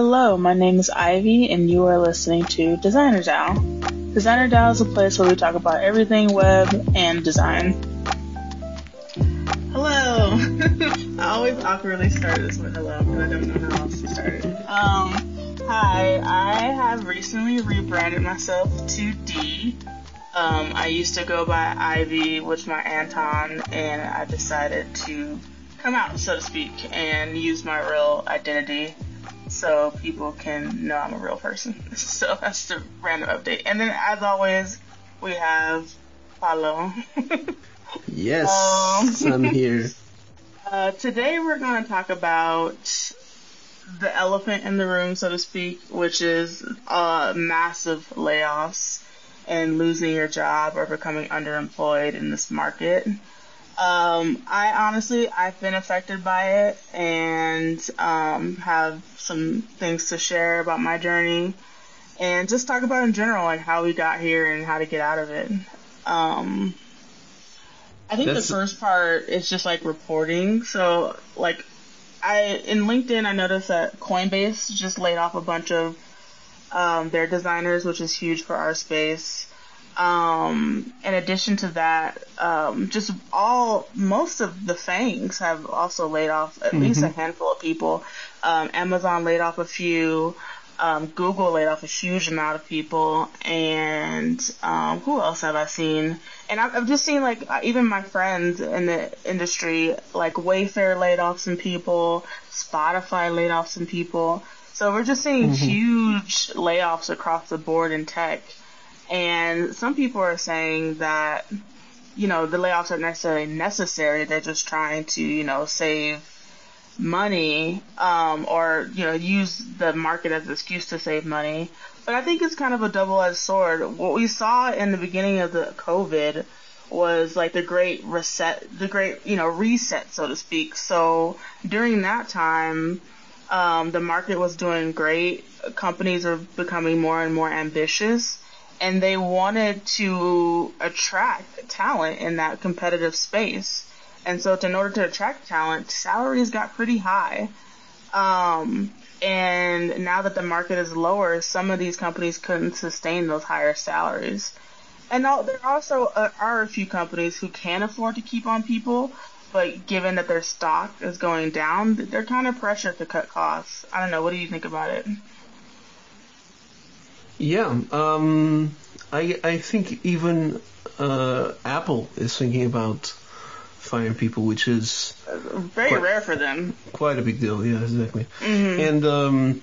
Hello, my name is Ivy, and you are listening to Designer DAO. Designer DAO is a place where we talk about everything web and design. Hello. I always awkwardly start this with hello because I don't know how else to start. Um, hi, I have recently rebranded myself to D. Um, I used to go by Ivy, which my anon, and I decided to come out, so to speak, and use my real identity so people can know I'm a real person. So that's the random update. And then, as always, we have Paulo. yes, um, I'm here. Uh, today we're going to talk about the elephant in the room, so to speak, which is uh, massive layoffs and losing your job or becoming underemployed in this market. Um, I honestly, I've been affected by it and um, have some things to share about my journey and just talk about in general, like how we got here and how to get out of it. Um, I think That's the first part is just like reporting. So, like, I in LinkedIn, I noticed that Coinbase just laid off a bunch of um, their designers, which is huge for our space. Um, in addition to that, um, just all most of the fangs have also laid off at mm-hmm. least a handful of people. Um, Amazon laid off a few. Um, Google laid off a huge amount of people, and um, who else have I seen? And I've, I've just seen like uh, even my friends in the industry, like Wayfair laid off some people, Spotify laid off some people. So we're just seeing mm-hmm. huge layoffs across the board in tech. And some people are saying that, you know, the layoffs aren't necessarily necessary. They're just trying to, you know, save money, um, or, you know, use the market as an excuse to save money. But I think it's kind of a double-edged sword. What we saw in the beginning of the COVID was like the great reset, the great, you know, reset, so to speak. So during that time, um, the market was doing great. Companies are becoming more and more ambitious and they wanted to attract talent in that competitive space. And so, in order to attract talent, salaries got pretty high. Um, and now that the market is lower, some of these companies couldn't sustain those higher salaries. And there also uh, are a few companies who can afford to keep on people, but given that their stock is going down, they're kind of pressured to cut costs. I don't know. What do you think about it? Yeah, um, I I think even uh, Apple is thinking about firing people, which is very quite, rare for them. Quite a big deal, yeah, exactly. Mm-hmm. And um,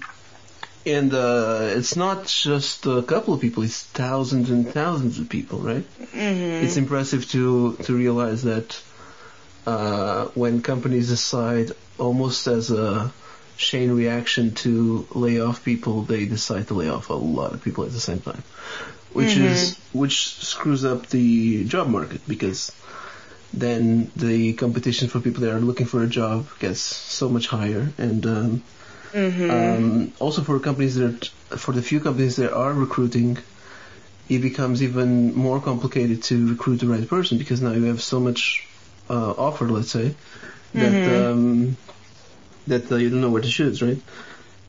and uh, it's not just a couple of people; it's thousands and thousands of people, right? Mm-hmm. It's impressive to to realize that uh, when companies decide, almost as a chain reaction to lay off people, they decide to lay off a lot of people at the same time, which mm-hmm. is which screws up the job market because then the competition for people that are looking for a job gets so much higher, and um, mm-hmm. um, also for companies that for the few companies that are recruiting. It becomes even more complicated to recruit the right person because now you have so much uh, offer, let's say, that mm-hmm. um, that uh, you don't know where to choose, right?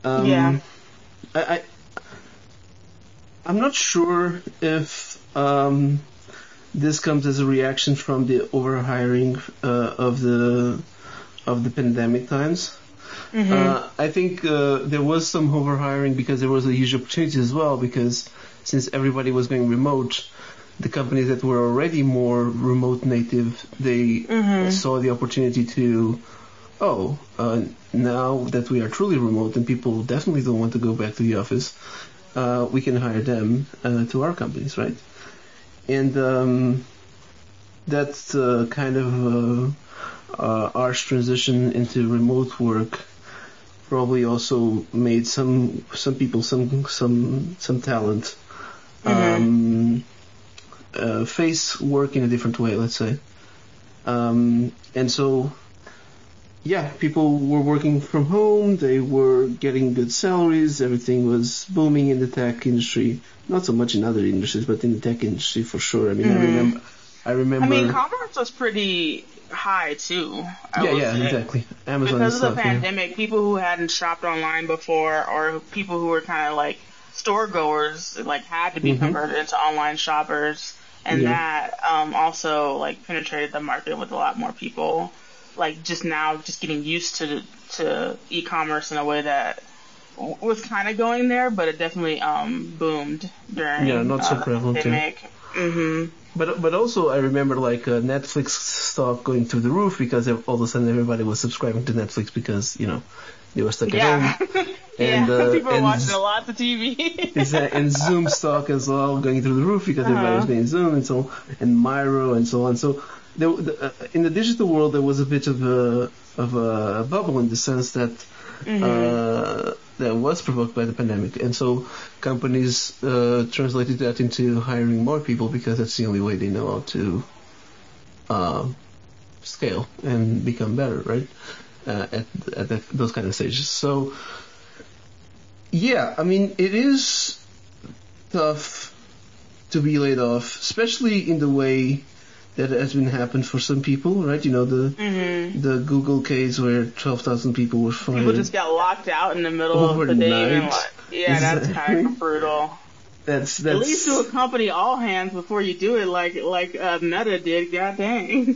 Um, yeah. I, I I'm not sure if um, this comes as a reaction from the overhiring uh, of the of the pandemic times. Mm-hmm. Uh, I think uh, there was some overhiring because there was a huge opportunity as well because since everybody was going remote, the companies that were already more remote native, they mm-hmm. saw the opportunity to oh, uh, now that we are truly remote and people definitely don't want to go back to the office, uh, we can hire them uh, to our companies, right? And um, that's uh, kind of uh, our transition into remote work. Probably also made some some people some some some talent mm-hmm. um, uh, face work in a different way, let's say. Um, and so yeah, people were working from home, they were getting good salaries, everything was booming in the tech industry. Not so much in other industries, but in the tech industry for sure. I mean, mm. I remember, I remember. I mean, commerce was pretty high too. I yeah, yeah, say. exactly. Amazon Because of the stuff. yeah. pandemic, people who hadn't shopped online before, or people who were kind of like store goers, like had to be Mhm. converted into online shoppers, and Yeah. that um, also like penetrated the market with a lot more people, like just now just getting used to to e-commerce in a way that was kind of going there, but it definitely um, boomed during Yeah, not so uh, prevalent, yeah. pandemic. hmm But but also I remember like uh, Netflix stock going through the roof because all of a sudden everybody was subscribing to Netflix because you know they were stuck at Yeah. home. yeah, And, uh, people are and- watching a lot of TV. Is that- and Zoom stock as well going through the roof because everybody was Uh-huh. getting Zoom and so and Miro and so on. So there, the, uh, in the digital world there was a bit of a of a bubble in the sense that Mm-hmm. uh, that was provoked by the pandemic, and so companies uh, translated that into hiring more people because that's the only way they know how to uh, scale and become better, right? Uh, at at that, those kind of stages. So yeah, I mean it is tough to be laid off, especially in the way that has been happened for some people, right? You know the hmm the Google case where 12,000 people were fired. People just got locked out in the middle of the day. And Overnight. yeah, that's kind of brutal. That's that's At least do a company all hands before you do it, like like uh, Meta did. God dang.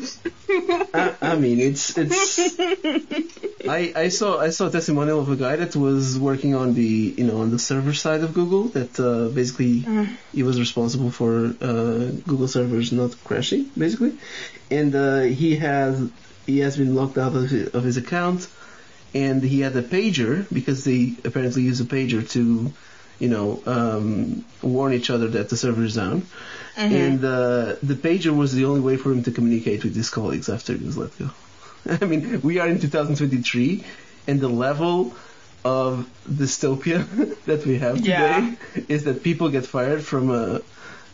I, I mean it's it's I I saw I saw a testimonial of a guy that was working on the you know on the server side of Google that uh, basically he was responsible for uh, Google servers not crashing basically, and uh, he has he has been locked out of his, of his account, and he had a pager because they apparently use a pager to you know um, warn each other that the server is down. And uh, the pager was the only way for him to communicate with his colleagues after he was let go. I mean, we are in 2023, and the level of dystopia that we have today Yeah. is that people get fired from a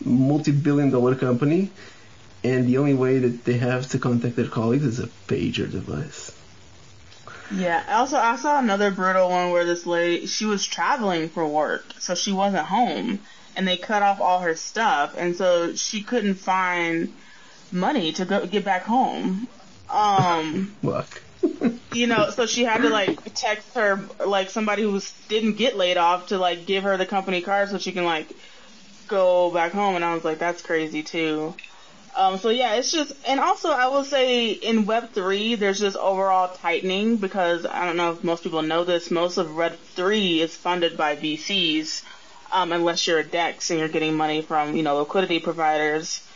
multi-billion dollar company, and the only way that they have to contact their colleagues is a pager device. Yeah. Also, I saw another brutal one where this lady she was traveling for work, so she wasn't home, and they cut off all her stuff, and so she couldn't find money to go get back home. Um. Fuck. you know, so she had to like text her like somebody who was, didn't get laid off to like give her the company card so she can like go back home. And I was like, that's crazy too. Um, so yeah, it's just, and also I will say in Web three, there's just overall tightening because I don't know if most people know this. Most of Web three is funded by VCs, um, unless you're a DEX and you're getting money from you know liquidity providers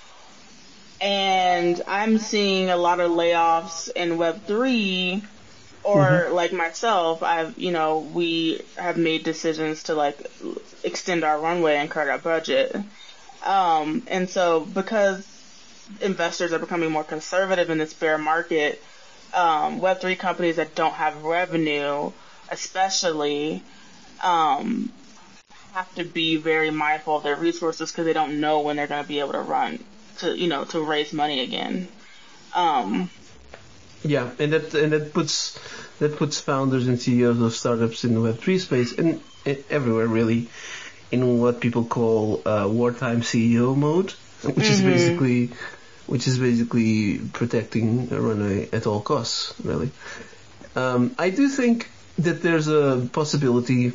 and I'm seeing a lot of layoffs in Web3 or like myself, I've, you know, we have made decisions to like extend our runway and cut our budget. Um, and so because investors are becoming more conservative in this bear market, um, Web3 companies that don't have revenue, especially, um, have to be very mindful of their resources because they don't know when they're going to be able to run to you know to raise money again. Um, Yeah, and that and that puts that puts founders and CEOs of startups in the Web three space and, and everywhere really in what people call uh, wartime CEO mode, which is basically which is basically protecting a runway at all costs, really. Um, I do think that there's a possibility.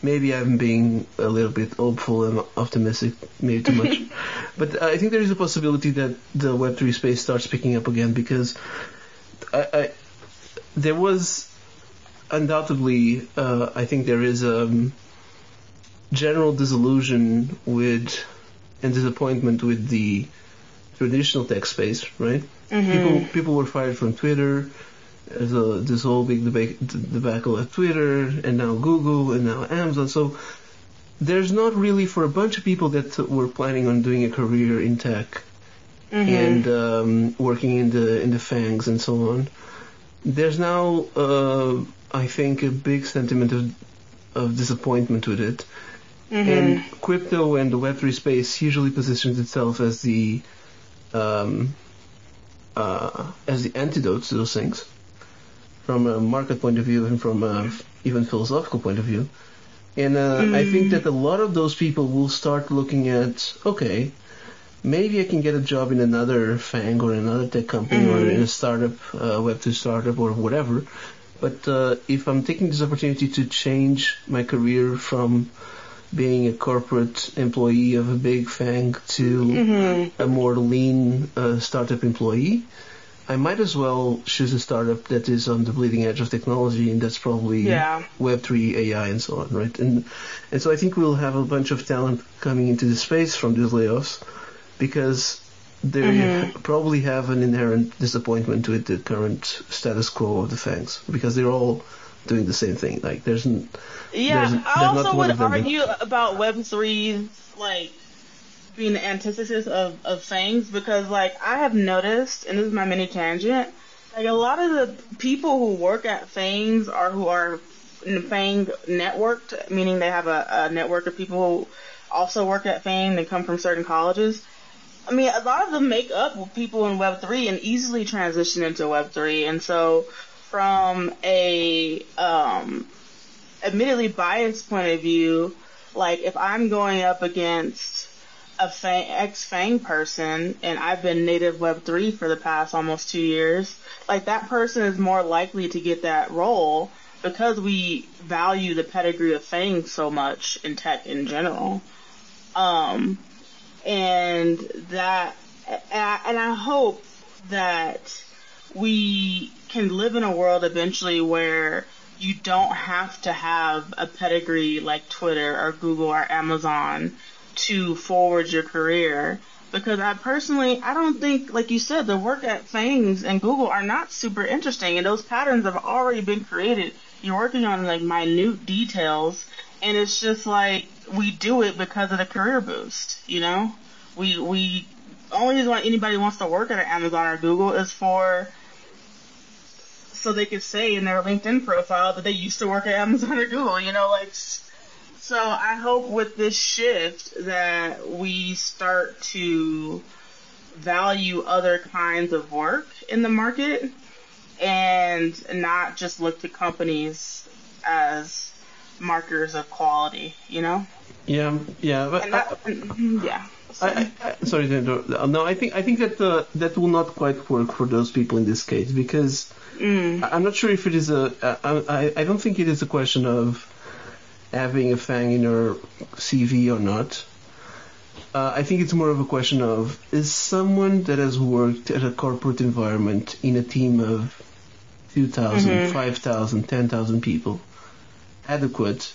Maybe I'm being a little bit hopeful and optimistic, maybe too much. but I think there is a possibility that the Web3 space starts picking up again because I, I there was undoubtedly, uh, I think there is a um, general disillusion with and disappointment with the traditional tech space, right? People people were fired from Twitter. There's a, this whole big deba- debacle at Twitter, and now Google, and now Amazon. So there's not really for a bunch of people that were planning on doing a career in tech and um, working in the in the fangs and so on. There's now, uh, I think, a big sentiment of of disappointment with it. And crypto and the Web3 space usually positions itself as the um, uh, as the antidote to those things, from a market point of view and from a even philosophical point of view. And uh, I think that a lot of those people will start looking at, okay, maybe I can get a job in another FANG or another tech company or in a startup, uh, Web2 startup or whatever. But uh, if I'm taking this opportunity to change my career from being a corporate employee of a big FANG to a more lean uh, startup employee, I might as well choose a startup that is on the bleeding edge of technology, and that's probably Yeah. Web3, AI, and so on, right? And and so I think we'll have a bunch of talent coming into the space from these layoffs because they probably have an inherent disappointment with the current status quo of the FANGs because they're all doing the same thing. Like there's n- Yeah, There's- I also would them that- argue about Web 3's like being the antithesis of, of Fangs because like I have noticed, and this is my mini tangent, like a lot of the people who work at Fangs are who are Fang networked, meaning they have a, a network of people who also work at Fang and come from certain colleges. I mean, a lot of them make up with people in Web three and easily transition into Web three, and so from a um, admittedly biased point of view, like if I'm going up against a Fang, ex-Fang person and I've been native Web3 for the past almost two years, like that person is more likely to get that role because we value the pedigree of Fang so much in tech in general. Um, and that, and I, and I hope that we can live in a world eventually where you don't have to have a pedigree like Twitter or Google or Amazon to forward your career. Because I personally, I don't think, like you said, the work at Fangs and Google are not super interesting, and those patterns have already been created. You're working on like minute details, and it's just like we do it because of the career boost. You know, we we only reason why anybody wants to work at Amazon or Google is for so they could say in their LinkedIn profile that they used to work at Amazon or Google, you know, like, so I hope with this shift that we start to value other kinds of work in the market and not just look to companies as markers of quality, you know? yeah, yeah. But And that, yeah. I, I, I, sorry to interrupt. No, I think I think that uh, that will not quite work for those people in this case because mm, I- I'm not sure if it is a. I, I, I don't think it is a question of having a fang in your CV or not. Uh, I think it's more of a question of is someone that has worked at a corporate environment in a team of 2,000, 5,000, 10,000 people adequate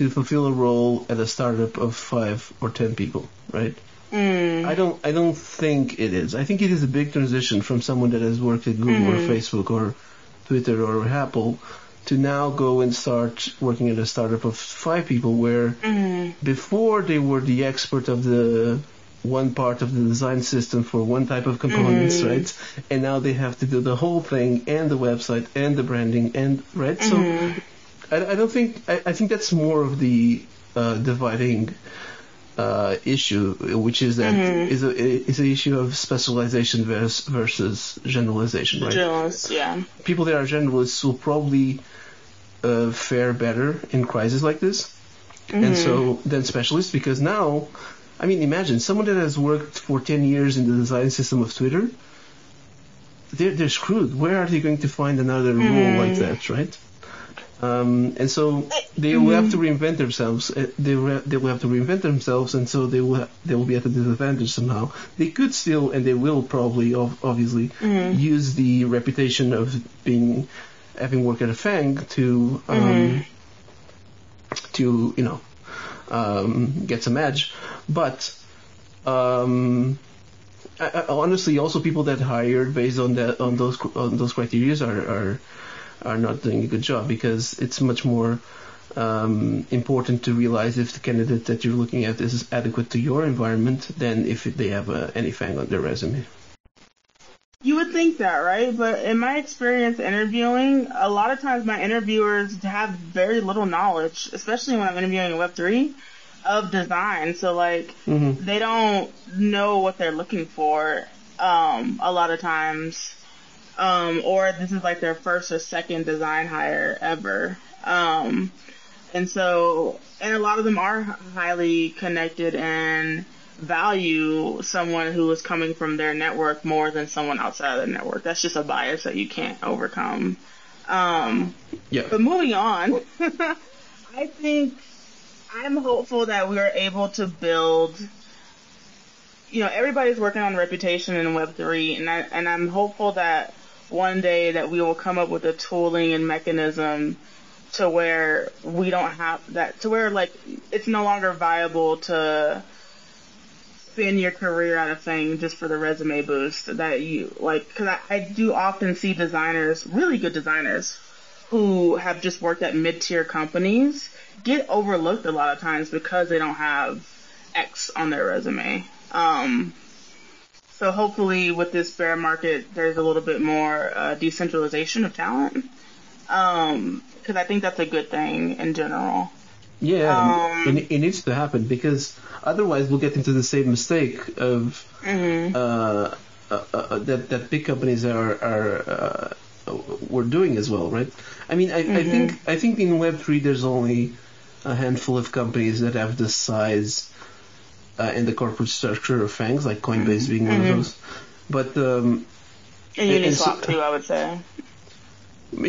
to fulfill a role at a startup of five or ten people, right? mm, I don't I don't think it is. I think it is a big transition from someone that has worked at Google or Facebook or Twitter or Apple to now go and start working at a startup of five people where mm, before they were the expert of the one part of the design system for one type of components, right? And now they have to do the whole thing and the website and the branding and right. So I, I don't think I, I think that's more of the uh, dividing uh, issue, which is that is a is an issue of specialization vers- versus generalization, right? journalists, yeah. People that are generalists will probably uh, fare better in crises like this, and so than specialists because now, I mean, imagine someone that has worked for ten years in the design system of Twitter. They're, they're screwed. Where are they going to find another role like that, right? Um, and so they will have to reinvent themselves. Uh, They will, they will have to reinvent themselves, and so they will ha- they will be at a disadvantage somehow. They could still, and they will probably, obviously, use the reputation of being having worked at a Fang to um, to you know um, get some edge, but. Um, I, I, honestly, also people that hired based on that on those on those criteria are are are not doing a good job because it's much more um, important to realize if the candidate that you're looking at is adequate to your environment than if they have uh, any fang on their resume. You would think that, right? But in my experience interviewing, a lot of times my interviewers have very little knowledge, especially when I'm interviewing in Web3, of design. So, like, Mm-hmm. they don't know what they're looking for um, a lot of times. Um, or this is like their first or second design hire ever. Um, and so, and a lot of them are highly connected and value someone who is coming from their network more than someone outside of the network. That's just a bias that you can't overcome. Um, Yeah. but moving on, I think I'm hopeful that we are able to build. You know, everybody's working on reputation in Web three, and I and I'm hopeful that one day that we will come up with a tooling and mechanism to where we don't have that to where like it's no longer viable to spin your career out of thing just for the resume boost that you like because I, I do often see designers really good designers who have just worked at mid-tier companies get overlooked a lot of times because they don't have X on their resume. Um, so hopefully with this bear market, there's a little bit more uh, decentralization of talent. Um, because I think that's a good thing in general. Yeah, Um, it, it needs to happen because otherwise we'll get into the same mistake of hmm uh, uh, uh, that that big companies are are uh, were doing as well, right? I mean, I, I Mhm. think I think in Web three there's only a handful of companies that have the size uh, and the corporate structure of FANGs, like Coinbase being one Mhm. of those. But um, And and so- Uniswap too, I would say.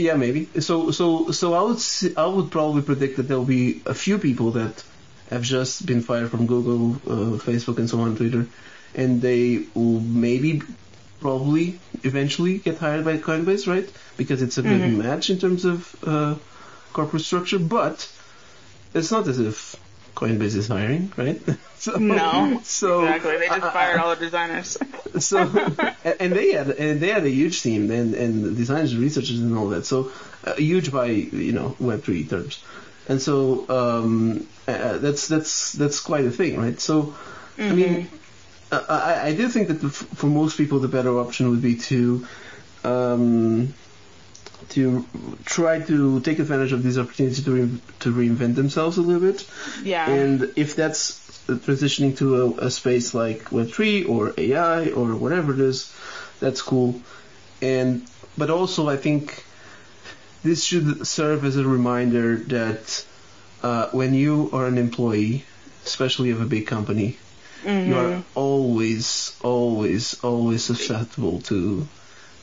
Yeah, maybe. So, so, so I would, see, I would probably predict that there'll be a few people that have just been fired from Google, uh, Facebook, and so on, Twitter, and they will maybe, probably, eventually get hired by Coinbase, right? Because it's a good Mhm. match in terms of uh, corporate structure. But it's not as if Coinbase is hiring, right? so, No, so exactly. They just fired all the designers. so and they had and they had a huge team and and designers and researchers and all that so uh, huge by you know web 3 terms and so um uh, that's that's that's quite a thing right so i mean uh, I, I do think that the, for most people the better option would be to um to try to take advantage of these opportunities to re- to reinvent themselves a little bit yeah. and if that's transitioning to a, a space like Web3 or AI or whatever it is, that's cool. And but also I think this should serve as a reminder that uh, when you are an employee, especially of a big company, you are Mhm. always, always, always susceptible to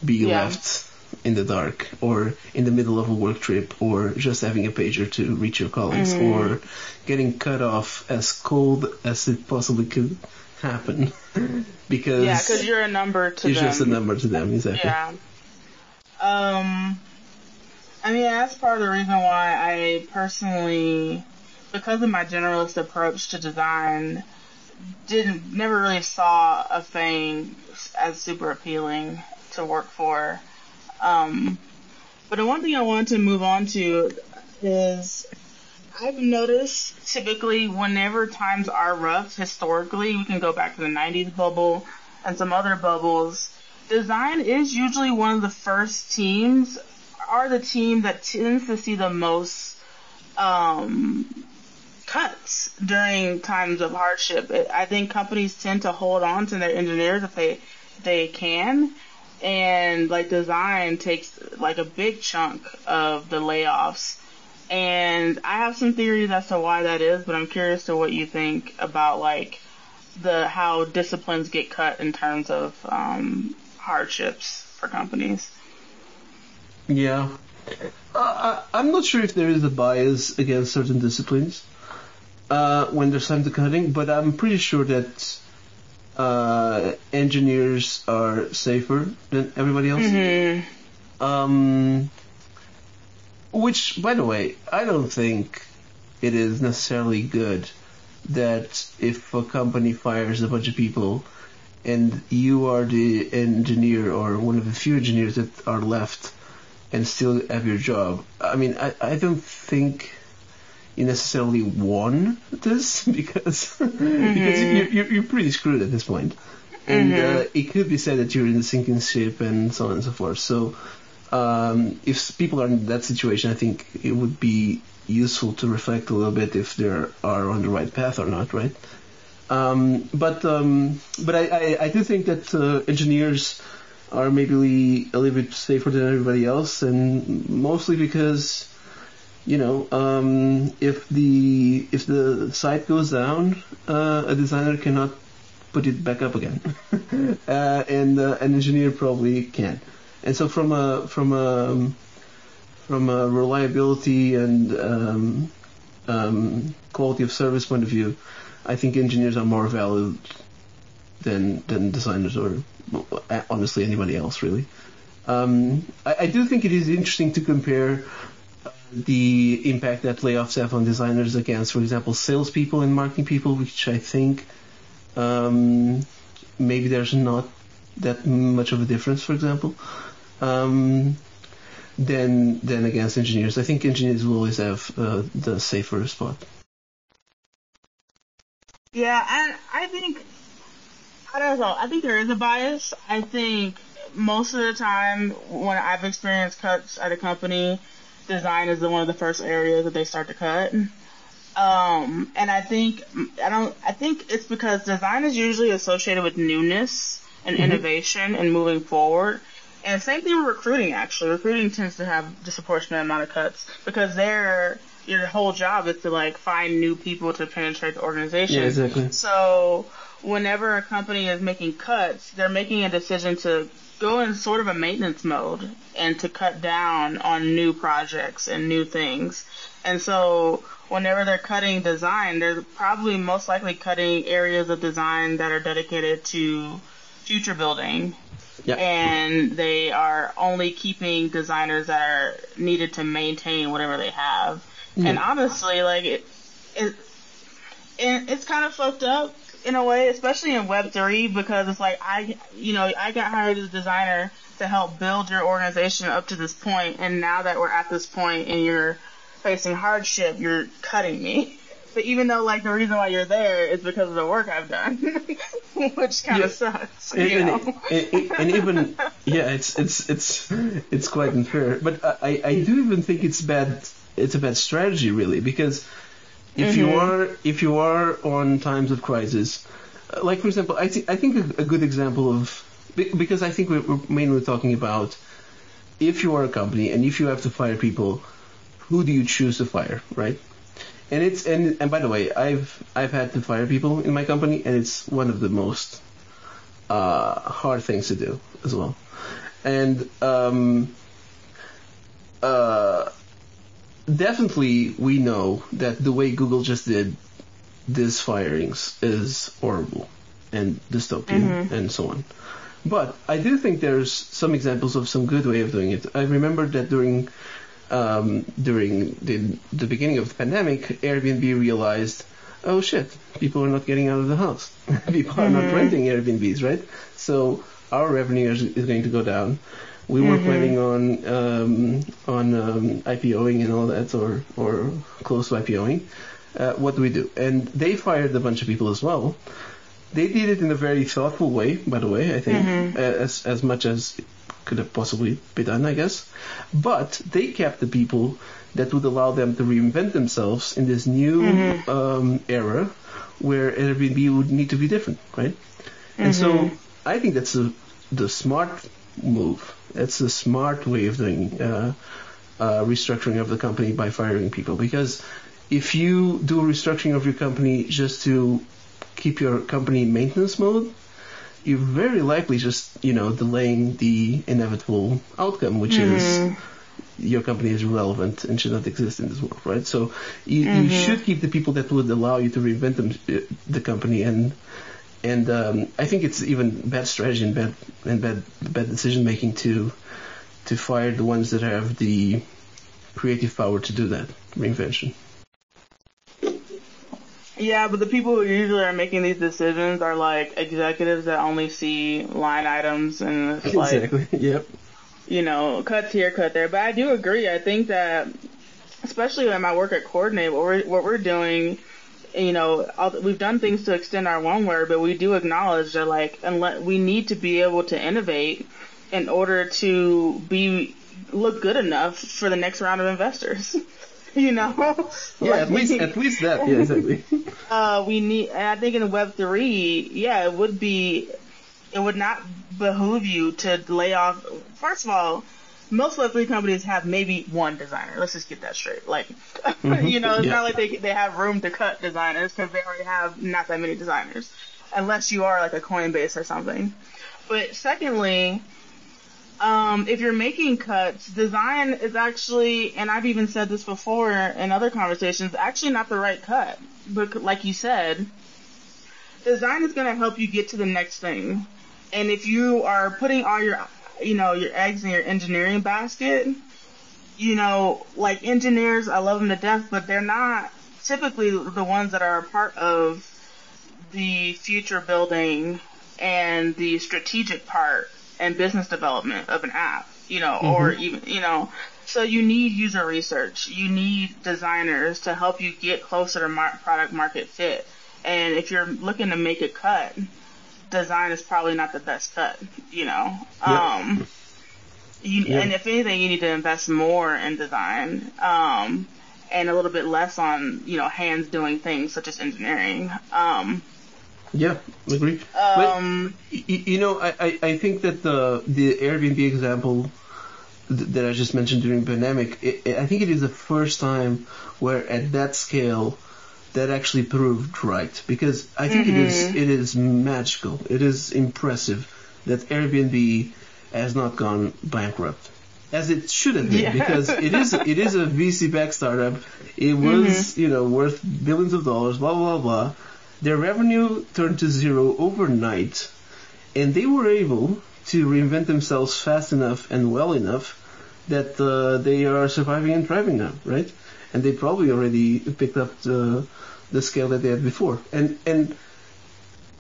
be Yeah. left in the dark or in the middle of a work trip or just having a pager to reach your colleagues Mhm. or getting cut off as cold as it possibly could happen because Yeah, because you're a number to them. you're them. just a number to them exactly Yeah. Um, I mean, that's part of the reason why I personally, because of my generalist approach to design, didn't never really saw a thing as super appealing to work for. Um, but the one thing I wanted to move on to is I've noticed typically whenever times are rough historically, we can go back to the 90s bubble and some other bubbles. Design is usually one of the first teams, are the team that tends to see the most um, cuts during times of hardship. I think companies tend to hold on to their engineers if they they can, and like design takes like a big chunk of the layoffs. And I have some theories as to why that is, but I'm curious to what you think about like the how disciplines get cut in terms of um, hardships for companies. yeah uh, I, I'm not sure if there is a bias against certain disciplines uh, when there's time to cutting, but I'm pretty sure that uh, engineers are safer than everybody else. Mm-hmm. Um, which, by the way, I don't think it is necessarily good that if a company fires a bunch of people and you are the engineer or one of the few engineers that are left and still have your job. I mean, I, I don't think you necessarily won this because because you're, you're, you're pretty screwed at this point. And uh, it could be said that you're in the sinking ship and so on and so forth. So um, if people are in that situation, I think it would be useful to reflect a little bit if they are on the right path or not, right? Um, but um, but I, I, I do think that uh, engineers are maybe a little bit safer than everybody else, and mostly because you know um, if the if the site goes down, uh, a designer cannot put it back up again, uh, and uh, an engineer probably can. And so from a from a from a reliability and um, um, quality of service point of view, I think engineers are more valued than than designers or honestly anybody else really. Um, I, I, do think it is interesting to compare the impact that layoffs have on designers against, for example, salespeople and marketing people, which I think um, maybe there's not that much of a difference, for example, um, than than against engineers. I think engineers will always have uh, the safer spot. Yeah, and I think I don't know. I think there is a bias. I think most of the time when I've experienced cuts at a company, design is one of the first areas that they start to cut. Um, and I think I don't. I think it's because design is usually associated with newness and mm-hmm. innovation and moving forward. And same thing with recruiting. Actually, recruiting tends to have disproportionate amount of cuts because their your whole job is to like find new people to penetrate the organization. Yeah, exactly. So whenever a company is making cuts, they're making a decision to go in sort of a maintenance mode and to cut down on new projects and new things. And so whenever they're cutting design, they're probably most likely cutting areas of design that are dedicated to future building. Yep. And they are only keeping designers that are needed to maintain whatever they have. And honestly, like it, it, it, it's kind of fucked up in a way, especially in Web three, because it's like I, you know, I got hired as a designer to help build your organization up to this point, and now that we're at this point and you're facing hardship, you're cutting me. But even though like the reason why you're there is because of the work I've done, which kind of yeah. sucks. And, you know? and, and, even yeah, it's it's it's it's quite unfair. But I I do even think it's bad. It's a bad strategy really because if mm-hmm. you are if you are on times of crisis, uh, like for example, I, th- I think a, a, good example of because I think we're, we're mainly talking about if you are a company and if you have to fire people, who do you choose to fire, right? And it's and and by the way, I've I've had to fire people in my company, and it's one of the most uh, hard things to do as well. And um, uh, definitely we know that the way Google just did these firings is horrible and dystopian mm-hmm. and so on. But I do think there's some examples of some good way of doing it. I remember that during um, during the the beginning of the pandemic, Airbnb realized, oh shit, people are not getting out of the house. people mm-hmm. are not mm-hmm. renting Airbnbs, right? So our revenue is, is going to go down we were mm-hmm. planning on um, on um, IPOing and all that, or or close to IPOing. Uh, what do we do? And they fired a bunch of people as well. They did it in a very thoughtful way, by the way. I think mm-hmm. as as much as could have possibly be done, I guess. But they kept the people that would allow them to reinvent themselves in this new mm-hmm. um, era where Airbnb would need to be different, right? And so mm-hmm. I think that's a, the smart move. It's a smart way of doing uh, uh, restructuring of the company by firing people. Because if you do restructuring of your company just to keep your company in maintenance mode, you're very likely just you know delaying the inevitable outcome, which mm-hmm. is your company is irrelevant and should not exist in this world, right? So you, mm-hmm. you should keep the people that would allow you to reinvent them, uh, the company and and um, I think it's even bad strategy and bad and bad bad decision making to to fire the ones that have the creative power to do that reinvention. Yeah, but the people who usually are making these decisions are like executives that only see line items and it's like, exactly. Yep. You know, cuts here, cut there. But I do agree. I think that, especially in my work at Coordinape, what we're what we're doing you know, we've done things to extend our runway, but we do acknowledge that like, unless we need to be able to innovate in order to be look good enough for the next round of investors. you know, yeah, like, at least at least that, yeah, exactly. uh, we need, and I think in Web three, yeah, it would be, it would not behoove you to lay off. First of all, most Web3 companies have maybe one designer. Let's just get that straight. Like, mm-hmm. you know, it's yeah. not like they they have room to cut designers because they already have not that many designers. unless you are like a Coinbase or something. But secondly, um, if you're making cuts, design is actually, and I've even said this before in other conversations, actually not the right cut. But like you said, design is going to help you get to the next thing. And if you are putting all your, you know, your eggs in your engineering basket, you know, like engineers, I love them to death, but they're not typically the ones that are a part of the future building and the strategic part and business development of an app, you know, mm-hmm. or even, you know, so you need user research. You need designers to help you get closer to mar- product market fit. And if you're looking to make a cut, design is probably not the best cut, you know. Um, you, yeah. and if anything, you need to invest more in design. Um, and a little bit less on, you know, hands doing things such as engineering. Um, yeah, agree. Um, but, you know, I, I think that the the Airbnb example that I just mentioned during pandemic, it, I think it is the first time where at that scale that actually proved right because I think mm-hmm. it is mm-hmm. it is magical. It is impressive that Airbnb has not gone bankrupt as it should have been yeah. because it is it is a VC backed startup. It was mm-hmm. you know worth billions of dollars. Blah blah blah. Their revenue turned to zero overnight, and they were able to reinvent themselves fast enough and well enough that uh, they are surviving and thriving now, right? And they probably already picked up the, the scale that they had before. And and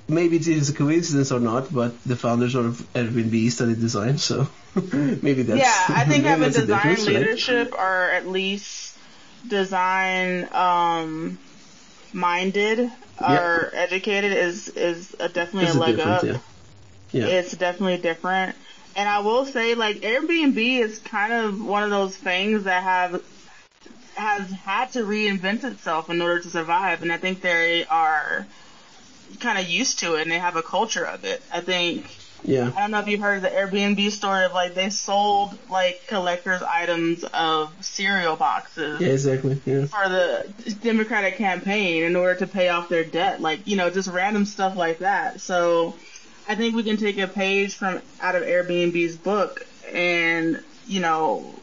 maybe it is a coincidence or not, but the founders of Airbnb studied design, so maybe that's yeah. I think having design leadership right? or at least design um, minded or educated is is a definitely it's a leg up. Yeah. yeah. It's definitely different. And I will say, like Airbnb is kind of one of those things that have has had to reinvent itself in order to survive, and I think they are kind of used to it, and they have a culture of it. I think yeah. I don't know if you've heard the Airbnb story of like they sold like collector's items of cereal boxes. Yeah, exactly. Yeah. For the Democratic campaign in order to pay off their debt, like you know, just random stuff like that. So I think we can take a page from out of Airbnb's book and you know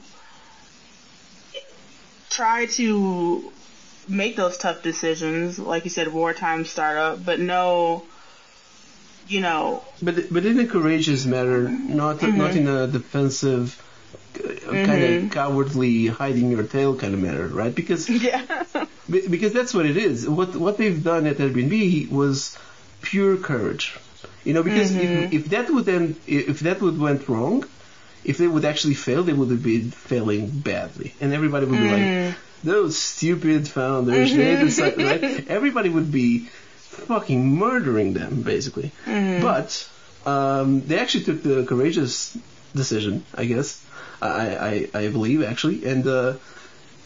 try to make those tough decisions, like you said, wartime startup, but know you know. But but in a courageous manner, not mm-hmm. not in a defensive, mm-hmm. kind of cowardly, hiding your tail kind of manner, right? Because yeah. because that's what it is. What what they've done at Airbnb was pure courage. You know, because mm-hmm. if, if that would then if that would went wrong, if they would actually fail, they would have been failing badly, and everybody would be like, mm. "Those stupid founders." They mm-hmm. decided, right? Everybody would be fucking murdering them, basically. Mm-hmm. But um, they actually took the courageous decision, I guess. I, I, I believe actually, and uh,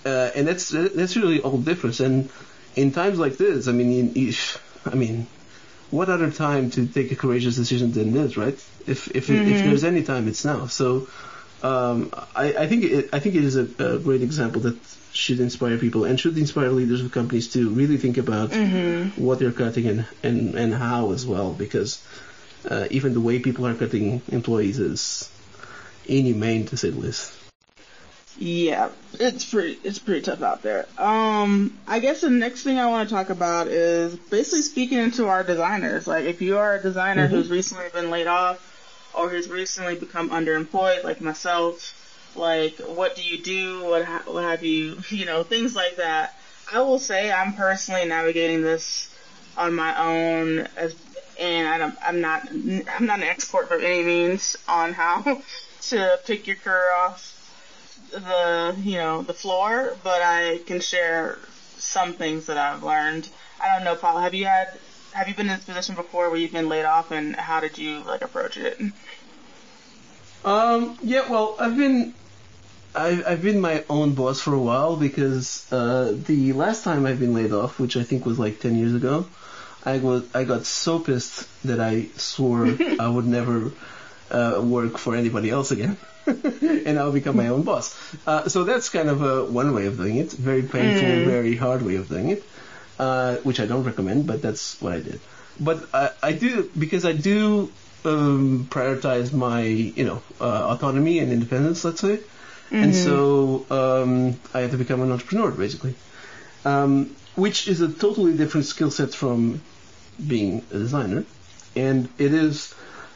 uh, and that's that's really all the difference. And in times like this, I mean, you, I mean, what other time to take a courageous decision than this, right? If if mm-hmm. if there's any time, it's now. So um, I, I think it, I think it is a, a great example that should inspire people and should inspire leaders of companies to really think about mm-hmm. what they're cutting and, and, and how as well because uh, even the way people are cutting employees is inhumane to say the least. Yeah, it's pretty it's pretty tough out there. Um, I guess the next thing I want to talk about is basically speaking into our designers. Like, if you are a designer mm-hmm. who's recently been laid off or who's recently become underemployed, like myself, like what do you do, what ha- what have you, you know, things like that. I will say I'm personally navigating this on my own as and I'm not I'm not an expert by any means on how to pick your career off the you know the floor, but I can share some things that I've learned. I don't know, Paul. Have you had have you been in this position before where you've been laid off, and how did you like approach it? Um. Yeah. Well, I've been I've, I've been my own boss for a while because uh, the last time I've been laid off, which I think was like 10 years ago, I was I got so pissed that I swore I would never uh, work for anybody else again, and I'll become my own boss. Uh, so that's kind of a one way of doing it, very painful, mm. very hard way of doing it, uh, which I don't recommend, but that's what I did. but I, I do because I do um, prioritize my you know uh, autonomy and independence, let's say, and so um, I had to become an entrepreneur basically, um, which is a totally different skill set from being a designer, and it is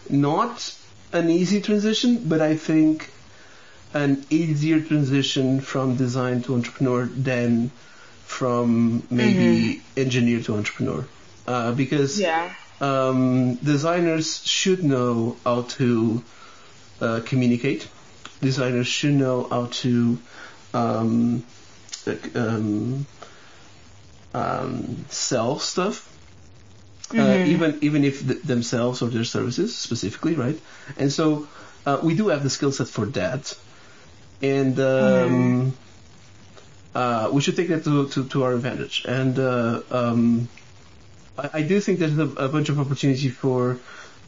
not an easy transition, but I think an easier transition from design to entrepreneur than from maybe engineer to entrepreneur, uh, because Yeah. um, designers should know how to uh, communicate. Designers should know how to um, um, um, sell stuff, uh, even even if th- themselves or their services specifically, right? And so uh, we do have the skill set for that, and um, uh, we should take that to, to, to our advantage. And uh, um, I, I do think there's a, a bunch of opportunity for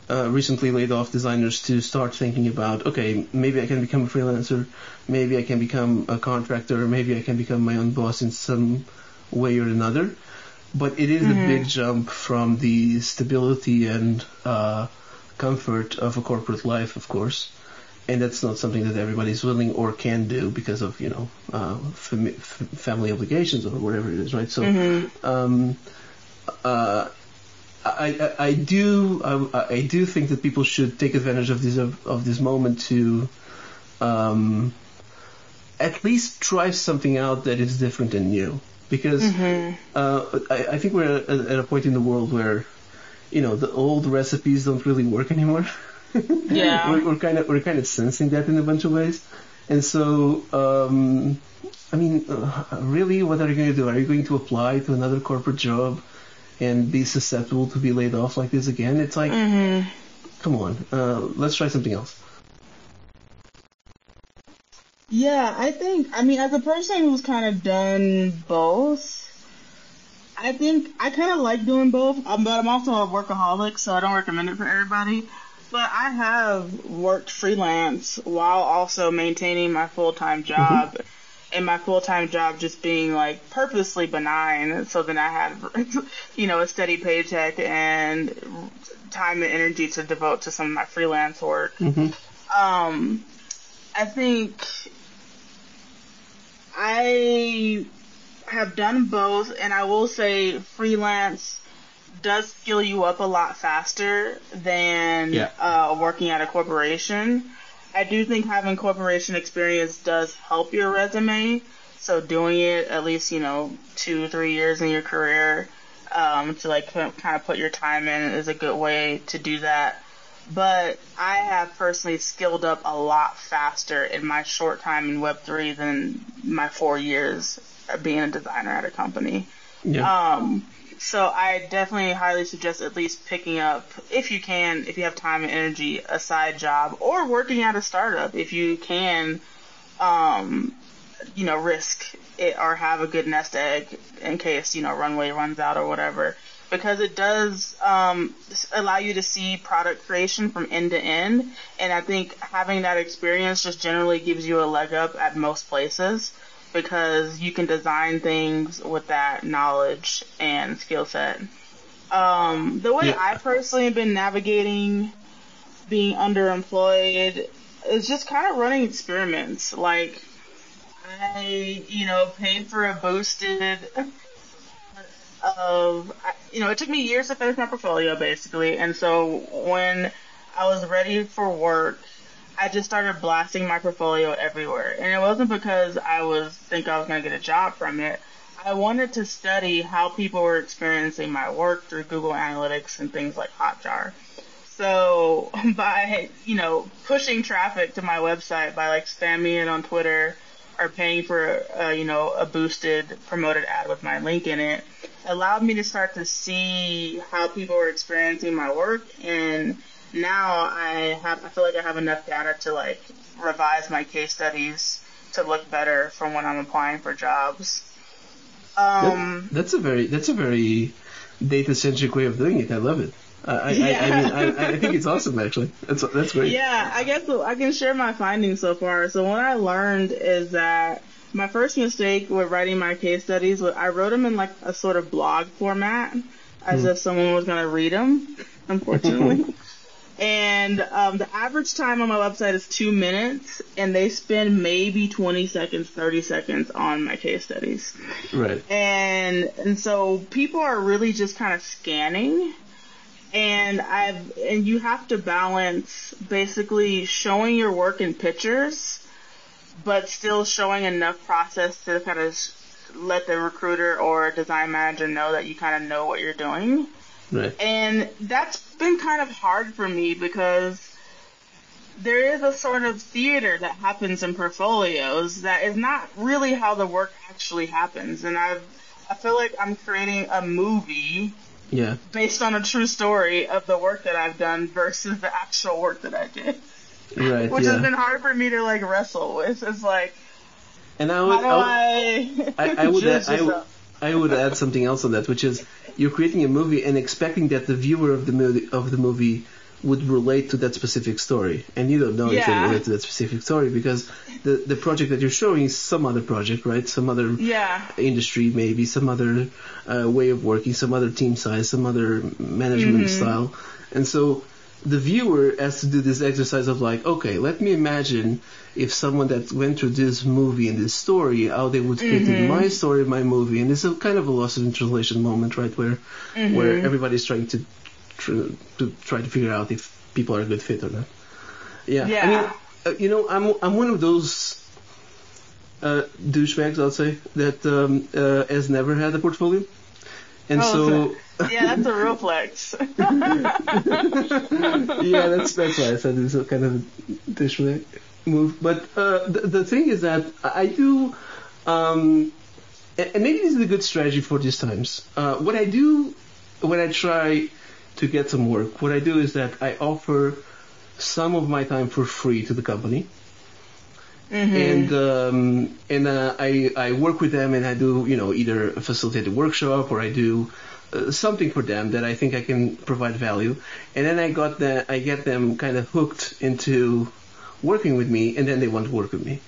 uh, recently laid off designers to start thinking about, okay, maybe I can become a freelancer, maybe I can become a contractor, maybe I can become my own boss in some way or another. But it is a big jump from the stability and uh, comfort of a corporate life, of course. And that's not something that everybody's willing or can do because of, you know, uh, fam- family obligations or whatever it is, right? So, um, uh, I, I, I do I, I do think that people should take advantage of this of, of this moment to um, at least try something out that is different and new because uh, I, I think we're at, at a point in the world where you know the old recipes don't really work anymore. Yeah. we're, we're kind of we're kind of sensing that in a bunch of ways, and so um, I mean, uh, really, what are you going to do? Are you going to apply to another corporate job and be susceptible to be laid off like this again? It's like, come on, uh, let's try something else. Yeah, I think, I mean, as a person who's kind of done both, I think I kind of like doing both, um, but I'm also a workaholic, so I don't recommend it for everybody. But I have worked freelance while also maintaining my full time job, and my full time job just being like purposely benign, so then I had, you know, a steady paycheck and time and energy to devote to some of my freelance work. Um, I think I have done both, and I will say freelance does skill you up a lot faster than Yeah. uh, working at a corporation. I do think having corporation experience does help your resume. So doing it at least you know two three years in your career um, to like kind of put your time in is a good way to do that but I have personally skilled up a lot faster in my short time in Web3 than my four years of being a designer at a company. Yeah. Um, so I definitely highly suggest at least picking up, if you can, if you have time and energy, a side job or working at a startup if you can, um, you know, risk it or have a good nest egg in case, you know, runway runs out or whatever. Because it does um, allow you to see product creation from end to end. And I think having that experience just generally gives you a leg up at most places because you can design things with that knowledge and skill set. Um, the way Yeah. I personally have been navigating being underemployed is just kind of running experiments. Like, I, you know, paid for a boosted of, you know, it took me years to finish my portfolio basically. And so when I was ready for work, I just started blasting my portfolio everywhere. And it wasn't because I was think I was going to get a job from it. I wanted to study how people were experiencing my work through Google Analytics and things like Hotjar. So by, you know, pushing traffic to my website by like spamming it on Twitter or paying for, uh, you know, a boosted promoted ad with my link in it, allowed me to start to see how people were experiencing my work and now I have I feel like I have enough data to like revise my case studies to look better from when I'm applying for jobs. Um, that's a very that's a very data centric way of doing it. I love it. I I, I, I mean I, I think it's awesome actually. That's that's great. Yeah, I guess I can share my findings so far. So what I learned is that my first mistake with writing my case studies was I wrote them in like a sort of blog format. as Hmm. if someone was going to read them, unfortunately. and um, the average time on my website is two minutes, and they spend maybe 20 seconds, 30 seconds on my case studies. Right. And and so people are really just kind of scanning and I've and you have to balance basically showing your work in pictures but still showing enough process to kind of let the recruiter or design manager know that you kind of know what you're doing. Right. And that's been kind of hard for me because there is a sort of theater that happens in portfolios that is not really how the work actually happens. And I've, I feel like I'm creating a movie Yeah. based on a true story of the work that I've done versus the actual work that I did. Right. Which yeah. has been hard for me to like wrestle with. It's like, and I how would, do I, I, I, I would, add, I, would. I would add something else on that, which is you're creating a movie and expecting that the viewer of the movie of the movie would relate to that specific story, and you don't know if they relate to that specific story because the the project that you're showing is some other project, right? Some other Yeah. industry, maybe some other uh, way of working, some other team size, some other management Mm-hmm. style, and so the viewer has to do this exercise of like, okay, let me imagine if someone that went through this movie and this story, how they would fit Mm-hmm. in my story, my movie, and it's a kind of a lost in translation moment, right, where Mm-hmm. where everybody's trying to tr- to try to figure out if people are a good fit or not. Yeah, I Yeah. mean, uh, you know, I'm I'm one of those uh, douchebags, I'll say, that um, uh, has never had a portfolio, and Oh, so. Yeah, that's a real flex. yeah, that's that's why I said it's a kind of douchebag move. But uh, the, the thing is that I do, um, and maybe this is a good strategy for these times. Uh, what I do when I try to get some work, what I do is that I offer some of my time for free to the company. And um, and uh, I I work with them and I do you know either facilitate a workshop or I do uh, something for them that I think I can provide value, and then I got that I get them kind of hooked into working with me, and then they want to work with me.